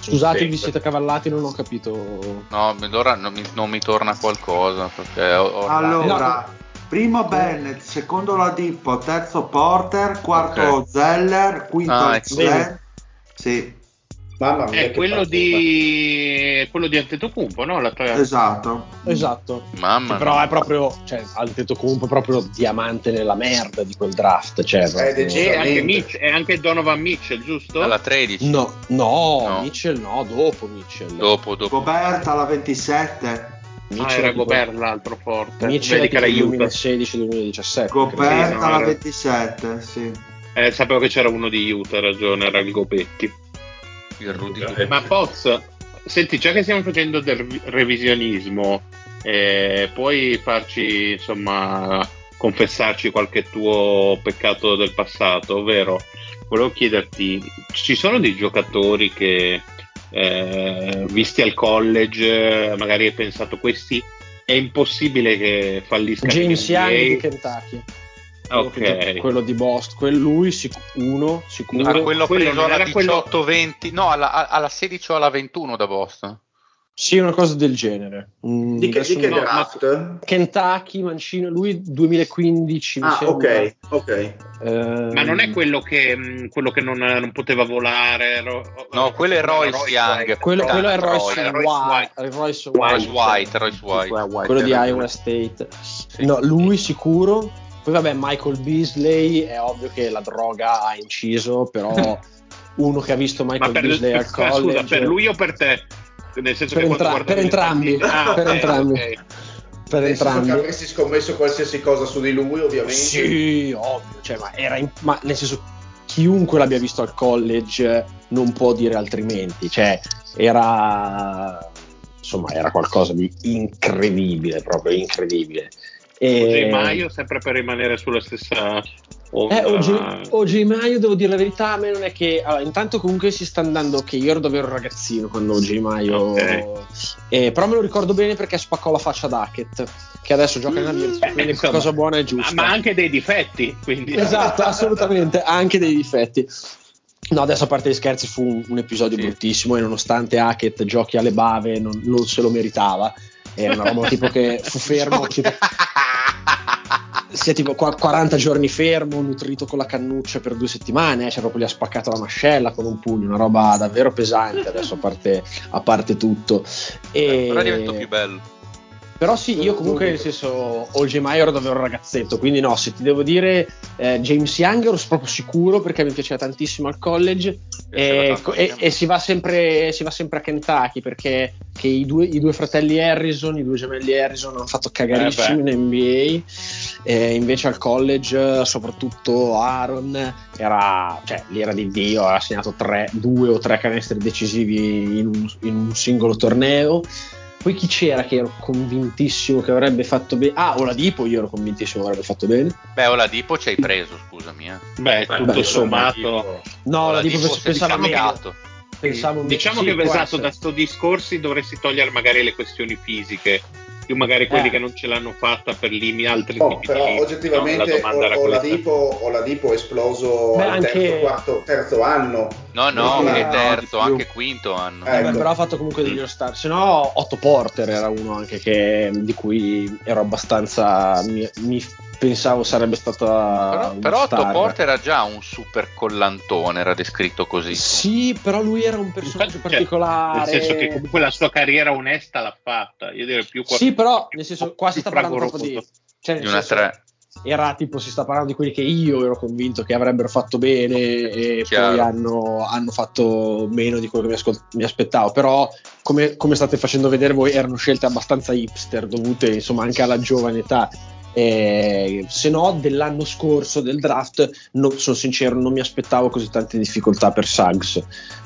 Scusate, Sì. vi siete cavallati, non ho capito. No, allora non mi, non mi torna qualcosa perché Orlando- Allora, primo Bennett, secondo la Dippo, terzo Porter, quarto Ok. Zeller, quinto Ah, ecco. Slam. Sì, Mamma mia, È che quello partita. di quello di Antetokounmpo, no? La tre- esatto. Esatto. Mamma Sì, però mia. è proprio, cioè, Antetokounmpo è proprio diamante nella merda di quel draft. Cioè, proprio- deciso. E anche, Veramente. Mitch- e anche Donovan Mitchell, giusto? alla 13. No, no, No. Mitchell no, dopo Mitchell. Dopo, dopo. Gobert alla 27. Mitchell Ah, era tipo- Gobert l'altro forte. Mitchell era tipo Utah. 2016-2017. Gobert Sì, no, alla era- 27, sì. Eh, sapevo che c'era uno di Utah, ragione, era il Gobetti. Il Rudy Eh. Ma Poz, senti, già che stiamo facendo del revi- revisionismo, eh, puoi farci, insomma, confessarci qualche tuo peccato del passato, ovvero volevo chiederti, ci sono dei giocatori che eh, visti al college, magari hai pensato questi è impossibile che falliscano in James Young di? Kentucky. Ok. Quello di Boston, quello lui sic- uno sicuro. Ah, quello quello preso alla era quello- 18-20, no, alla, alla 16 o alla 21 da Boston. Sì, una cosa del genere. Mm, Di che, di che non- draft? Kentucky, Mancino, lui 2015 mi Ah, sembra. ok, ok. Ehm, Ma non è quello che, mh, quello che non, non poteva volare? ro- No, quello è Royce Royce Young. White. quello, quello è Royce, Royce White, White. Royce Royce White. White, Royce White. quello di Iowa State. No, lui sicuro. Poi vabbè, Michael Beasley è ovvio che la droga ha inciso, però uno che ha visto Michael Beasley al scusa, college per lui o per te? Nel senso Per che entra- per entrambi, Ah, per ok, entrambi. ok. per senso che entrambi. avresti scommesso qualsiasi cosa su di lui, ovviamente. Sì, ovvio, cioè, ma era in- ma nel senso chiunque l'abbia visto al college non può dire altrimenti, cioè era insomma era qualcosa di incredibile, proprio incredibile. E- OJ Maio, sempre per rimanere sulla stessa onda. Eh, OG, OG Maio, devo dire la verità, a me non è che. Allora, intanto comunque si sta andando che io ero davvero un ragazzino quando OG Maio. Ok. eh, però me lo ricordo bene perché spaccò la faccia ad Hackett, che adesso gioca in America, Eh, quindi insomma, cosa buona e giusta. ma anche dei difetti, quindi. Esatto, assolutamente, anche dei difetti. No, adesso a parte gli scherzi fu un, un episodio Sì. bruttissimo e nonostante Hackett giochi alle bave non, non se lo meritava. È una roba tipo che fu fermo, tipo, sia tipo qua- 40 giorni fermo, nutrito con la cannuccia per due settimane, eh, cioè proprio gli ha spaccato la mascella con un pugno, una roba davvero pesante adesso a parte, a parte tutto. E... Però divento più bello. Però sì, io comunque nel senso, OG Maio ero davvero un ragazzetto, quindi no, se ti devo dire eh, James Young ero proprio sicuro perché mi piaceva tantissimo al college e, tanto e- e si, va sempre, si va sempre a Kentucky perché che i, due, i due fratelli Harrison, i due gemelli Harrison hanno fatto cagarissimi Eh in NBA e invece al college soprattutto Aaron era, cioè, lì era di Dio, ha segnato tre, due o tre canestri decisivi in un, in un singolo torneo poi chi c'era che ero convintissimo che avrebbe fatto bene? Ah, Oladipo io ero convintissimo che avrebbe fatto bene. Beh, Oladipo ci hai preso, scusami. Eh. Beh, Beh, tutto beh, sommato. No, Oladipo, Oladipo è pensavo, scambiato. pensavo Diciamo sì, che può esatto, da sto discorsi dovresti togliere magari le questioni fisiche, più magari quelli Eh. che non ce l'hanno fatta per limiti altri Oh, tipi però di oggettivamente No, la era o- questa. Oladipo, Oladipo è esploso Beh, al anche- terzo, quarto, terzo anno. No, no, Sì, che no, terzo, anche quinto anno. Eh, Vabbè, ecco. però ha fatto comunque degli all-star. Se no, Otto Porter era uno anche che, di cui ero abbastanza. Mi, mi pensavo sarebbe stata Però, però Otto. Porter era già un super collantone, era descritto così. Sì, però lui era un personaggio Infatti, cioè, particolare. Nel senso che comunque la sua carriera onesta l'ha fatta. Io direi più qua- Sì, però nel senso, qua si sta parlando proprio di. Cioè, Di una senso, tre. Era tipo, si sta parlando di quelli che io ero convinto che avrebbero fatto bene e Chiaro. poi hanno, hanno fatto meno di quello che mi, ascol- mi aspettavo. Però, come, come state facendo vedere voi, erano scelte abbastanza hipster, dovute insomma anche alla giovane età. Eh, se no, dell'anno scorso del draft, no- sono sincero, non mi aspettavo così tante difficoltà per Suggs.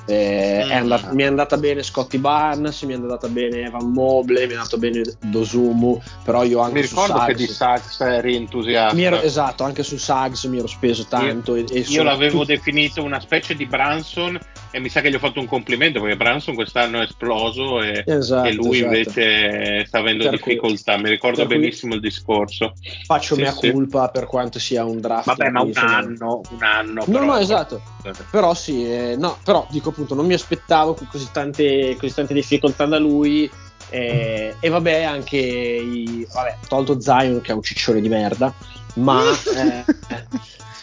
Eh, è Mm. andat- mi è andata bene Scotty Barnes, mi è andata bene Evan Mobley, mi è andato bene Dosumu, però io anche Mi su ricordo che Suggs- di Sachs eri entusiasta. ero- esatto, anche su Suggs mi ero speso tanto. e, e Io l'avevo tutti- definito una specie di Branson e mi sa che gli ho fatto un complimento perché Branson quest'anno è esploso e, Esatto, e lui esatto. invece sta avendo Per cui- difficoltà. Mi ricordo cui- benissimo il discorso. faccio Sì, mia sì. culpa per quanto sia un draft. Vabbè, ma un insomma- anno, un anno. No, però. no, esatto. Però sì, eh, no, però dico appunto, non mi aspettavo così tante, così tante difficoltà da lui. eh, e vabbè, anche i, vabbè, tolto Zion che è un ciccione di merda, ma eh,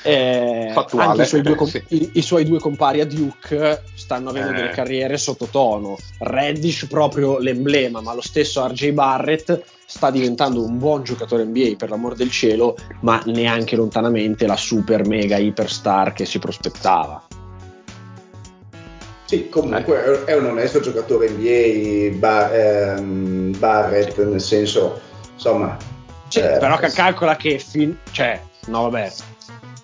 eh, Fattuale, anche i suoi, due eh, com- sì. i- i suoi due compari a Duke stanno avendo Eh. delle carriere sottotono. Reddish proprio l'emblema, ma lo stesso RJ Barrett sta diventando un buon giocatore NBA per l'amor del cielo, ma neanche lontanamente la super mega iperstar che si prospettava. Sì, comunque è un onesto giocatore NBA Bar- ehm, Barrett, nel senso, insomma... Sì, eh, però calcola che fin- cioè, no vabbè.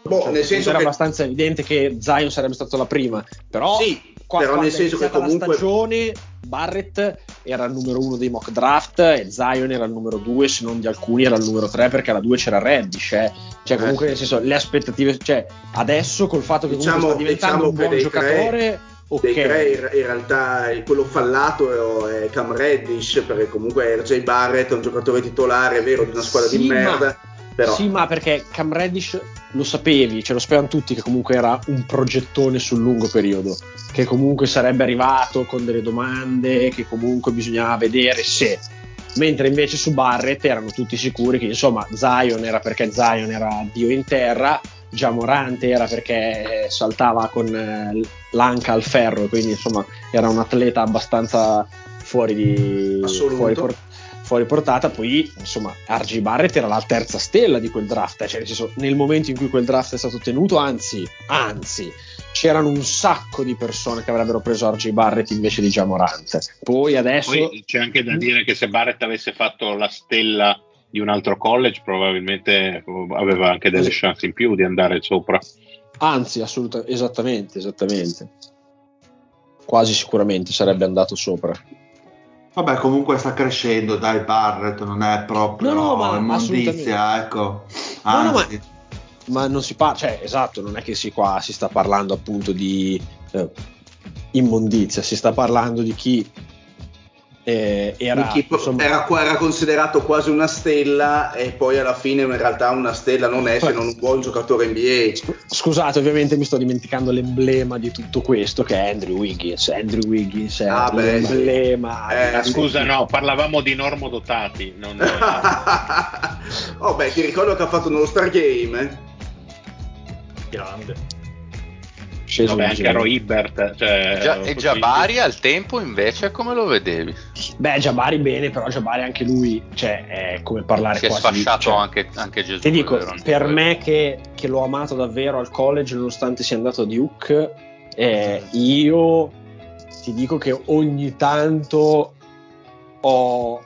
Boh, Cioè, nel senso era che- abbastanza evidente che Zion sarebbe stato la prima, però Sì, qua- però nel senso che comunque... la stagione Barrett era il numero uno dei mock draft e Zion era il numero due, se non di alcuni era il numero tre perché alla due c'era Reddish, eh. cioè comunque Eh. nel senso le aspettative, cioè adesso col fatto che Diciamo- comunque sta diventando diciamo un buon giocatore, ok. Dei tre in- realtà quello fallato è Cam Reddish perché comunque RJ Barrett è un giocatore titolare, è vero, di una squadra Sì, di merda, però Sì, ma perché Cam Reddish lo sapevi, ce lo sapevano tutti che comunque era un progettone sul lungo periodo, che comunque sarebbe arrivato con delle domande, che comunque bisognava vedere se. Mentre invece su Barrett erano tutti sicuri che insomma Zion era perché Zion era Dio in terra, già Morante era perché saltava con eh, l'anca al ferro, quindi insomma era un atleta abbastanza fuori di Assoluto. fuori por- fuori portata. Poi, insomma, RG Barrett era la terza stella di quel draft. eh, Cioè, nel, senso, nel momento in cui quel draft è stato tenuto, anzi, anzi, c'erano un sacco di persone che avrebbero preso RG Barrett invece di Jamorante. Poi adesso. Poi c'è anche da dire che se Barrett avesse fatto la stella di un altro college, probabilmente aveva anche delle chance in più di andare sopra. Anzi, assolutamente, esattamente, esattamente. Quasi sicuramente sarebbe andato sopra. Vabbè, comunque sta crescendo, dai, Barrett non è proprio No, no, ma immondizia, ecco. No, no, ma- Anzi, Ma non si parla, cioè, esatto, non è che si, qua si sta parlando appunto di eh, immondizia, si sta parlando di chi eh, era, insomma, era, era considerato quasi una stella e poi alla fine in realtà una stella non è se non un buon giocatore NBA. Scusate, ovviamente mi sto dimenticando l'emblema di tutto questo che è Andrew Wiggins. Andrew Wiggins è Ah, beh, l'emblema. Eh, Ma scusa, no, parlavamo di normodotati. Non... oh beh, ti ricordo che ha fatto uno Star Game, eh? Grande. Sceso Vabbè, anche. Aro Ibert. Cioè, Gia- e Jabari al tempo invece come lo vedevi? Beh, Jabari bene, però Jabari anche lui, cioè, è come parlare Si è quasi di- sfasciato cioè, anche, anche Gesù. Ti dico, è per me che, che l'ho amato davvero al college, nonostante sia andato a Duke, eh, io ti dico che ogni tanto ho.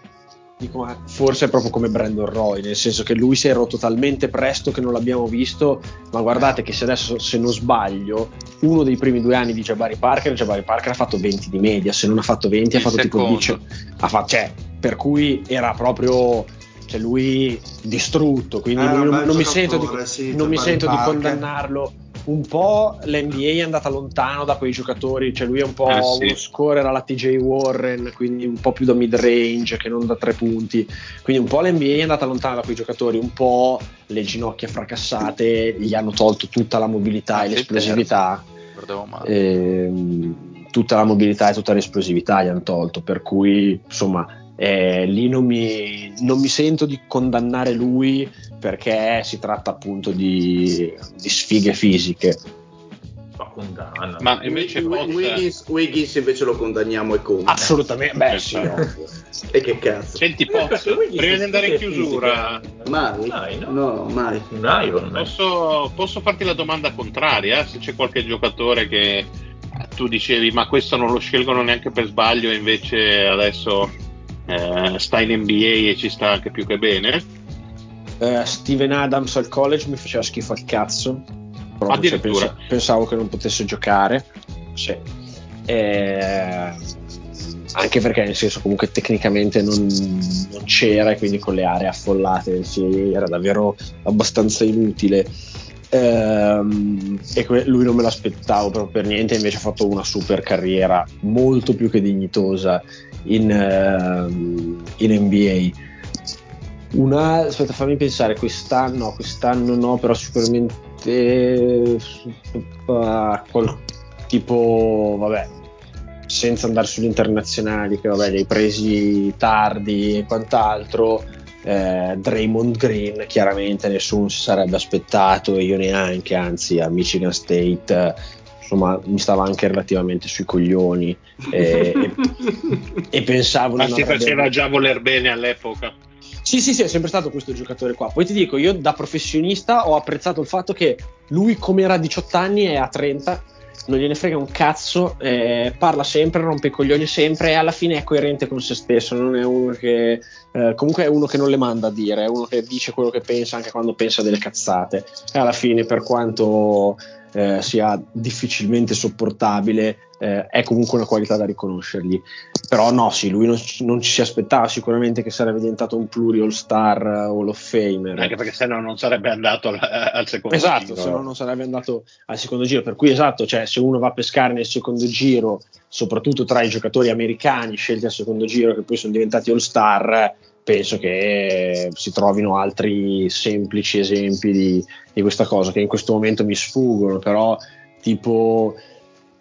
Dico, ma forse è proprio come Brandon Roy, nel senso che lui si è rotto talmente presto che non l'abbiamo visto. Ma guardate che se adesso, se non sbaglio, uno dei primi due anni di Jabari Parker, Jabari Parker ha fatto 20 di media. Se non ha fatto 20, ha Il fatto tipo secondo. 10. Ha fatto, cioè, per cui era proprio cioè lui distrutto. Quindi un non, non mi sento di, sì, non mi sento di condannarlo. Un po' l'NBA è andata lontano da quei giocatori, cioè lui è un po' Eh, sì. uno scorer alla TJ Warren, quindi un po' più da mid range che non da tre punti. Quindi un po' l'NBA è andata lontano da quei giocatori, un po' le ginocchia fracassate gli hanno tolto tutta la mobilità Ah, e l'esplosività. Male. Ehm, tutta la mobilità e tutta l'esplosività gli hanno tolto, per cui insomma eh, lì non mi, non mi sento di condannare lui perché si tratta appunto di, di sfighe fisiche. Ma condanna. Ma invece Wiggins, Wiggins invece lo condanniamo e come. Assolutamente, beh sì. E che cazzo? Senti Eh, Pox, prima di andare in chiusura, Mai? Dai, no? No, mai. Man. posso, posso farti la domanda contraria? Se c'è qualche giocatore che tu dicevi ma questo non lo scelgono neanche per sbaglio e invece adesso eh, sta in NBA e ci sta anche più che bene? Eh, Steven Adams al college mi faceva schifo al cazzo. Proprio, cioè, pensa- pensavo che non potesse giocare. Sì. Eh, anche perché nel senso comunque tecnicamente non, non c'era e quindi con le aree affollate del CIA era davvero abbastanza inutile. Ehm, e que- lui non me l'aspettavo proprio per niente, invece ha fatto una super carriera molto più che dignitosa in, ehm, in NBA. Una, aspetta, fammi pensare, quest'anno, no, quest'anno no, però sicuramente eh, qual- tipo, vabbè, senza andare sugli internazionali, che vabbè, li hai presi tardi e quant'altro. Eh, Draymond Green, chiaramente nessuno si sarebbe aspettato, io neanche, anzi a Michigan State eh, insomma mi stava anche relativamente sui coglioni e, e- e pensavo Ma si avrebbe- faceva già voler bene all'epoca. Sì, sì, sì, è sempre stato questo giocatore qua. Poi ti dico, io da professionista ho apprezzato il fatto che lui, come era a 18 anni, è a 30, non gliene frega un cazzo, eh, parla sempre, rompe i coglioni sempre e alla fine è coerente con se stesso. Non è uno che. eh, comunque è uno che non le manda a dire, è uno che dice quello che pensa anche quando pensa delle cazzate. E alla fine, per quanto eh, sia difficilmente sopportabile, eh, è comunque una qualità da riconoscergli. Però no, sì, lui non, non ci si aspettava sicuramente che sarebbe diventato un pluri all-star eh, Hall of Famer. Anche perché sennò non sarebbe andato al, al secondo Esatto, giro. se no non sarebbe andato al secondo giro. Per cui esatto, cioè se uno va a pescare nel secondo giro, soprattutto tra i giocatori americani scelti al secondo giro che poi sono diventati all-star, penso che si trovino altri semplici esempi di, di questa cosa che in questo momento mi sfuggono, però tipo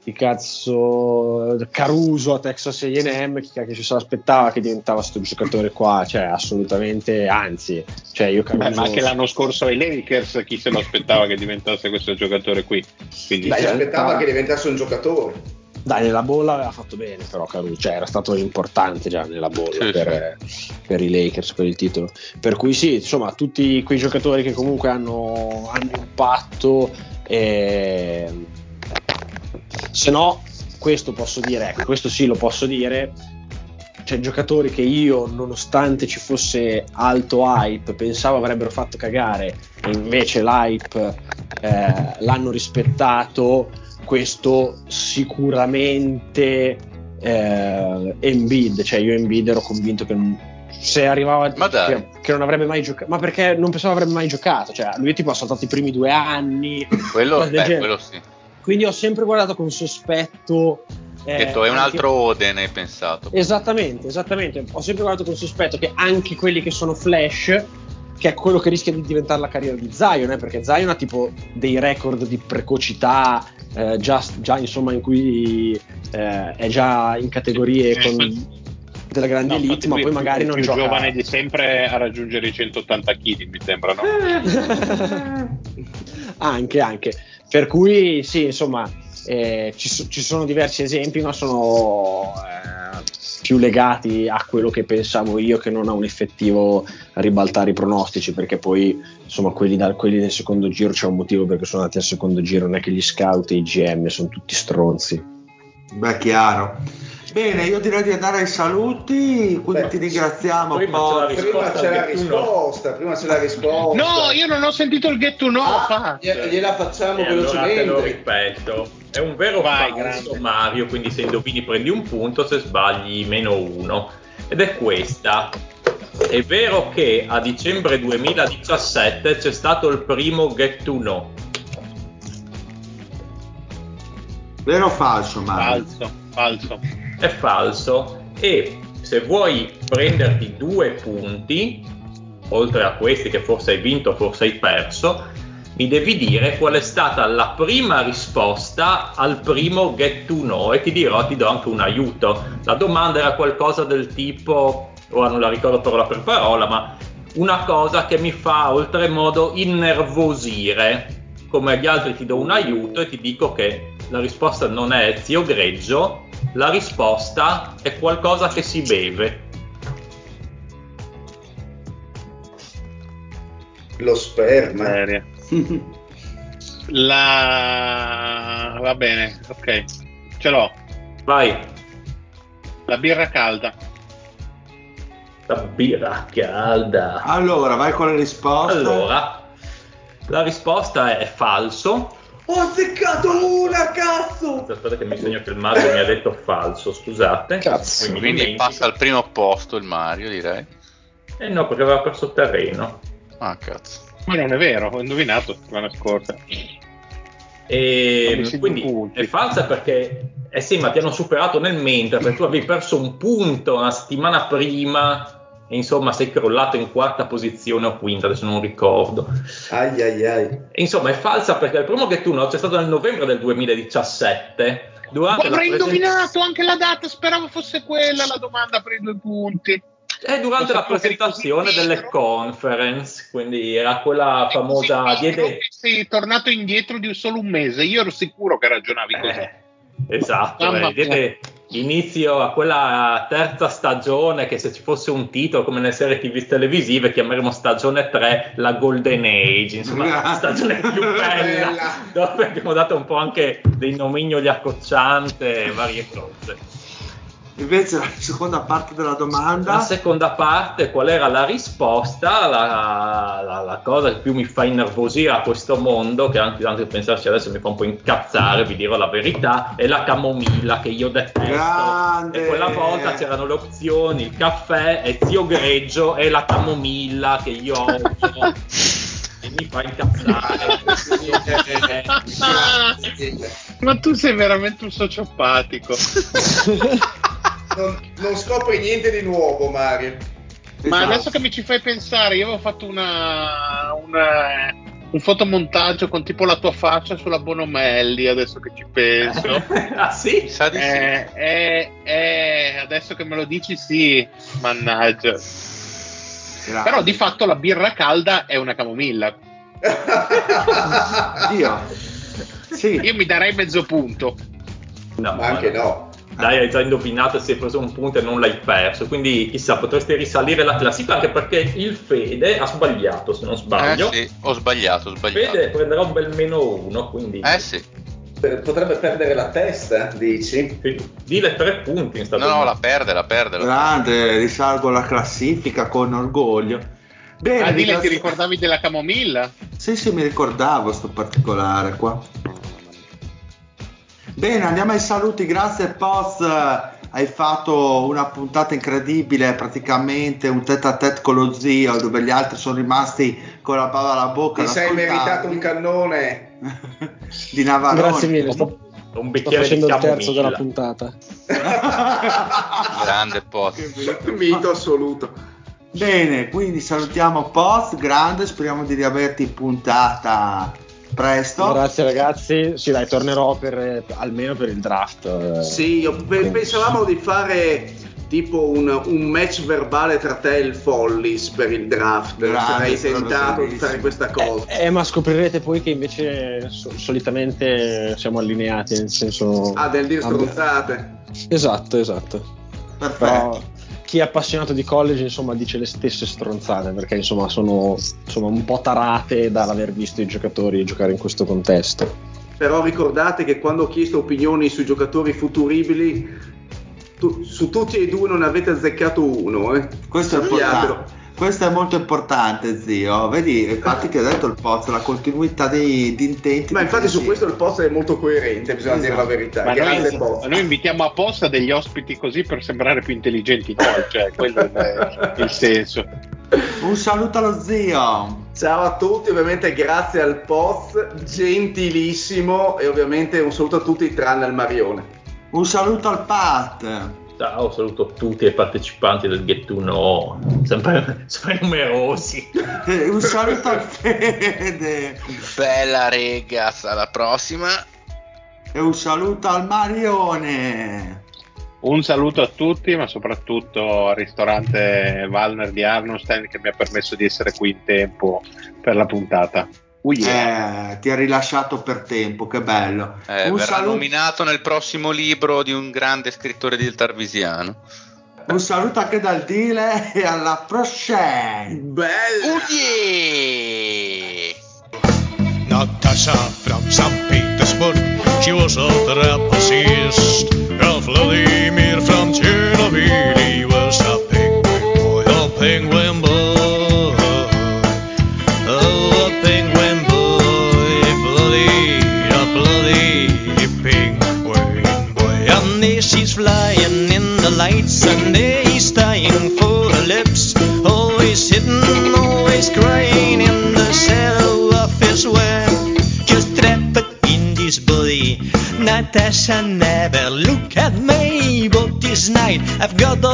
di cazzo Caruso a Texas A&M chi cacchio ci se l'aspettava che diventava questo giocatore qua cioè assolutamente anzi cioè io Caruso Beh, ma anche l'anno scorso ai Lakers chi se lo aspettava che diventasse questo giocatore qui? Quindi Dai, si aspettava ah. che diventasse un giocatore. Dai, nella bolla aveva fatto bene, però Caruso, cioè era stato importante già nella bolla per, per i Lakers per il titolo. Per cui sì, insomma, tutti quei giocatori che comunque hanno, hanno impatto, e... se no, questo posso dire, ecco, questo sì lo posso dire. C'è giocatori che io, nonostante ci fosse alto hype, pensavo avrebbero fatto cagare, e invece l'hype eh, l'hanno rispettato questo sicuramente eh, Embiid, cioè io Embiid ero convinto che non- se arrivava che, che non avrebbe mai giocato, ma perché non pensavo avrebbe mai giocato, cioè lui tipo ha saltato i primi due anni, Quello, beh, quello sì. Quindi ho sempre guardato con sospetto. eh, Che tu è un anche- altro Oden, hai pensato. Esattamente, esattamente. Ho sempre guardato con sospetto che anche quelli che sono flash, che è quello che rischia di diventare la carriera di Zion, eh, perché Zion ha tipo dei record di precocità, eh, già, già, insomma in cui eh, è già in categorie con della grande No, elite, ma poi magari il non più gioca. giovane di sempre a raggiungere i 180 kg, mi sembra, no? anche, anche. Per cui sì, insomma, eh, ci, ci sono diversi esempi, ma sono eh, più legati a quello che pensavo io che non a un effettivo ribaltare i pronostici, perché poi insomma quelli, da- quelli del secondo giro c'è un motivo perché sono andati al secondo giro, non è che gli scout e i GM sono tutti stronzi. Beh, chiaro. Bene, io direi di andare ai saluti, quindi Beh, ti ringraziamo. prima Poi- c'è la Prima Risposta c'è la risposta, prima c'è la risposta. No, io non ho sentito il get to know. Ah, gliela facciamo E allora te lo velocemente. ripeto. È un vero Vai, falso. Mario, quindi se indovini prendi un punto, se sbagli meno uno. Ed è questa. È vero che a dicembre 2017 c'è stato il primo Get to Know. Vero o falso, Mario? Falso, falso. È falso. E se vuoi prenderti due punti, oltre a questi che forse hai vinto, forse hai perso, mi devi dire qual è stata la prima risposta al primo Get to Know e ti dirò, ti do anche un aiuto. La domanda era qualcosa del tipo ora non la ricordo parola per parola, ma una cosa che mi fa oltremodo innervosire. Come agli altri ti do un aiuto e ti dico che la risposta non è zio Greggio, la risposta è qualcosa che si beve. Lo sperma. Seria. La... Va bene, ok. Ce l'ho. Vai, La birra calda. la birra calda. Allora, vai con le risposte. Allora, la risposta è falso. Ho azzeccato una, cazzo! Aspetta che mi segno che il Mario mi ha detto falso, scusate. Cazzo. Quindi dimentico. passa al primo posto il Mario, direi. Eh no, perché aveva perso terreno. Ah, cazzo. Ma non è vero, ho indovinato settimana scorsa. E quindi punti. è falsa perché, eh sì, ma ti hanno superato nel mentre, perché tu avevi perso un punto una settimana prima e insomma sei crollato in quarta posizione o quinta, adesso non ricordo. Ai ai ai. E, insomma è falsa perché il primo che tu no, c'è stato nel novembre del 2017. Durante la Avrei presen- indovinato anche la data, speravo fosse quella la domanda per i due punti. È durante Lo la presentazione delle conference, quindi era quella famosa Sì, diede... sei tornato indietro di solo un mese, io ero sicuro che ragionavi così. Eh, esatto, eh, diede inizio a quella terza stagione che se ci fosse un titolo come nelle serie tv televisive chiameremo stagione 3 la Golden Age, insomma la stagione più bella, dove abbiamo dato un po' anche dei nomignoli accocciante e varie cose. Invece la seconda parte della domanda. La seconda parte, qual era la risposta? La, la- la cosa che più mi fa innervosire a questo mondo, che anche tanto pensarci adesso mi fa un po' incazzare, vi dirò la verità, è la camomilla che io detesto. Grande! E quella volta c'erano le opzioni, il caffè e zio greggio e la camomilla che io odio. e mi fa incazzare. Ma tu sei veramente un sociopatico. Non, non scopri niente di nuovo, Mario. Ma Esatto. adesso che mi ci fai pensare, io avevo fatto una, una- un fotomontaggio con tipo la tua faccia sulla Bonomelli, adesso che ci penso. ah sì? Mi sa di sì. Eh, eh, eh, adesso che me lo dici, sì, mannaggia. Grande. Però di fatto la birra calda è una camomilla. Dio. Sì. Io mi darei mezzo punto. No, Ma anche no. Dai, hai già indovinato, si è preso un punto e non l'hai perso. Quindi, chissà, potresti risalire la classifica anche perché il Fede ha sbagliato, se non sbaglio. Eh sì, ho sbagliato, ho sbagliato. Fede prenderà un bel meno uno, quindi Eh sì. Potrebbe perdere la testa, dici? dile tre punti in No, stato no, la perde, la perde. la Grande, risalgo la classifica con orgoglio. Bene, Ah, dile, ricordavi della camomilla? Sì, sì, mi ricordavo sto particolare qua. Bene, andiamo ai saluti. Grazie Poz, hai fatto una puntata incredibile, praticamente un tête a tête con lo zio, dove gli altri sono rimasti con la bava alla bocca. Ti sei meritato un cannone. di Navarone. Grazie mille, sto, Un sto bicchiere facendo di il terzo della camomilla. puntata. Grande post. Mito assoluto. Bene, quindi salutiamo Poz, grande, speriamo di riaverti in puntata presto. Grazie ragazzi, sì dai, tornerò per, eh, almeno per il draft. eh. Sì, io pe- pensavamo di fare tipo un, un match verbale tra te e il Follis per il draft. Grande, Sarei tentato di fare questa cosa. Eh, eh, ma scoprirete poi che invece so- solitamente siamo allineati, nel senso... Ah, del dire stronzate. Esatto, esatto. Perfetto. Però chi è appassionato di college insomma dice le stesse stronzate perché insomma sono insomma, un po' tarate dall'aver visto i giocatori giocare in questo contesto. Però ricordate che quando ho chiesto opinioni sui giocatori futuribili, tu- su tutti e due non avete azzeccato uno. Eh. Questo è importante. Questo è molto importante, zio. Vedi, infatti ti ha detto il Poz, la continuità di, di intenti. Ma di infatti su pensiero. questo il post è molto coerente, bisogna dire la verità. Ma noi, post. noi invitiamo apposta degli ospiti così per sembrare più intelligenti noi, cioè quello è il senso. Un saluto allo zio. Ciao a tutti, ovviamente grazie al post, gentilissimo e ovviamente un saluto a tutti tranne al Marione. Un saluto al Pat ciao, saluto tutti i partecipanti del Get to Know, sempre, sempre numerosi. Eh, un saluto a Fede. Bella regas, alla prossima. E un saluto al Marione. Un saluto a tutti, ma soprattutto al ristorante Walner di Arnstein che mi ha permesso di essere qui in tempo per la puntata. Uh, yeah. eh, ti ha rilasciato per tempo, che bello. Eh, un verrà saluto... nominato nel prossimo libro di un grande scrittore del Tarvisiano. Un saluto anche dal Dile e alla prossima. Bello. Uh, yeah. Natasha from St. Petersburg, she was a trapezist of Lily. Cada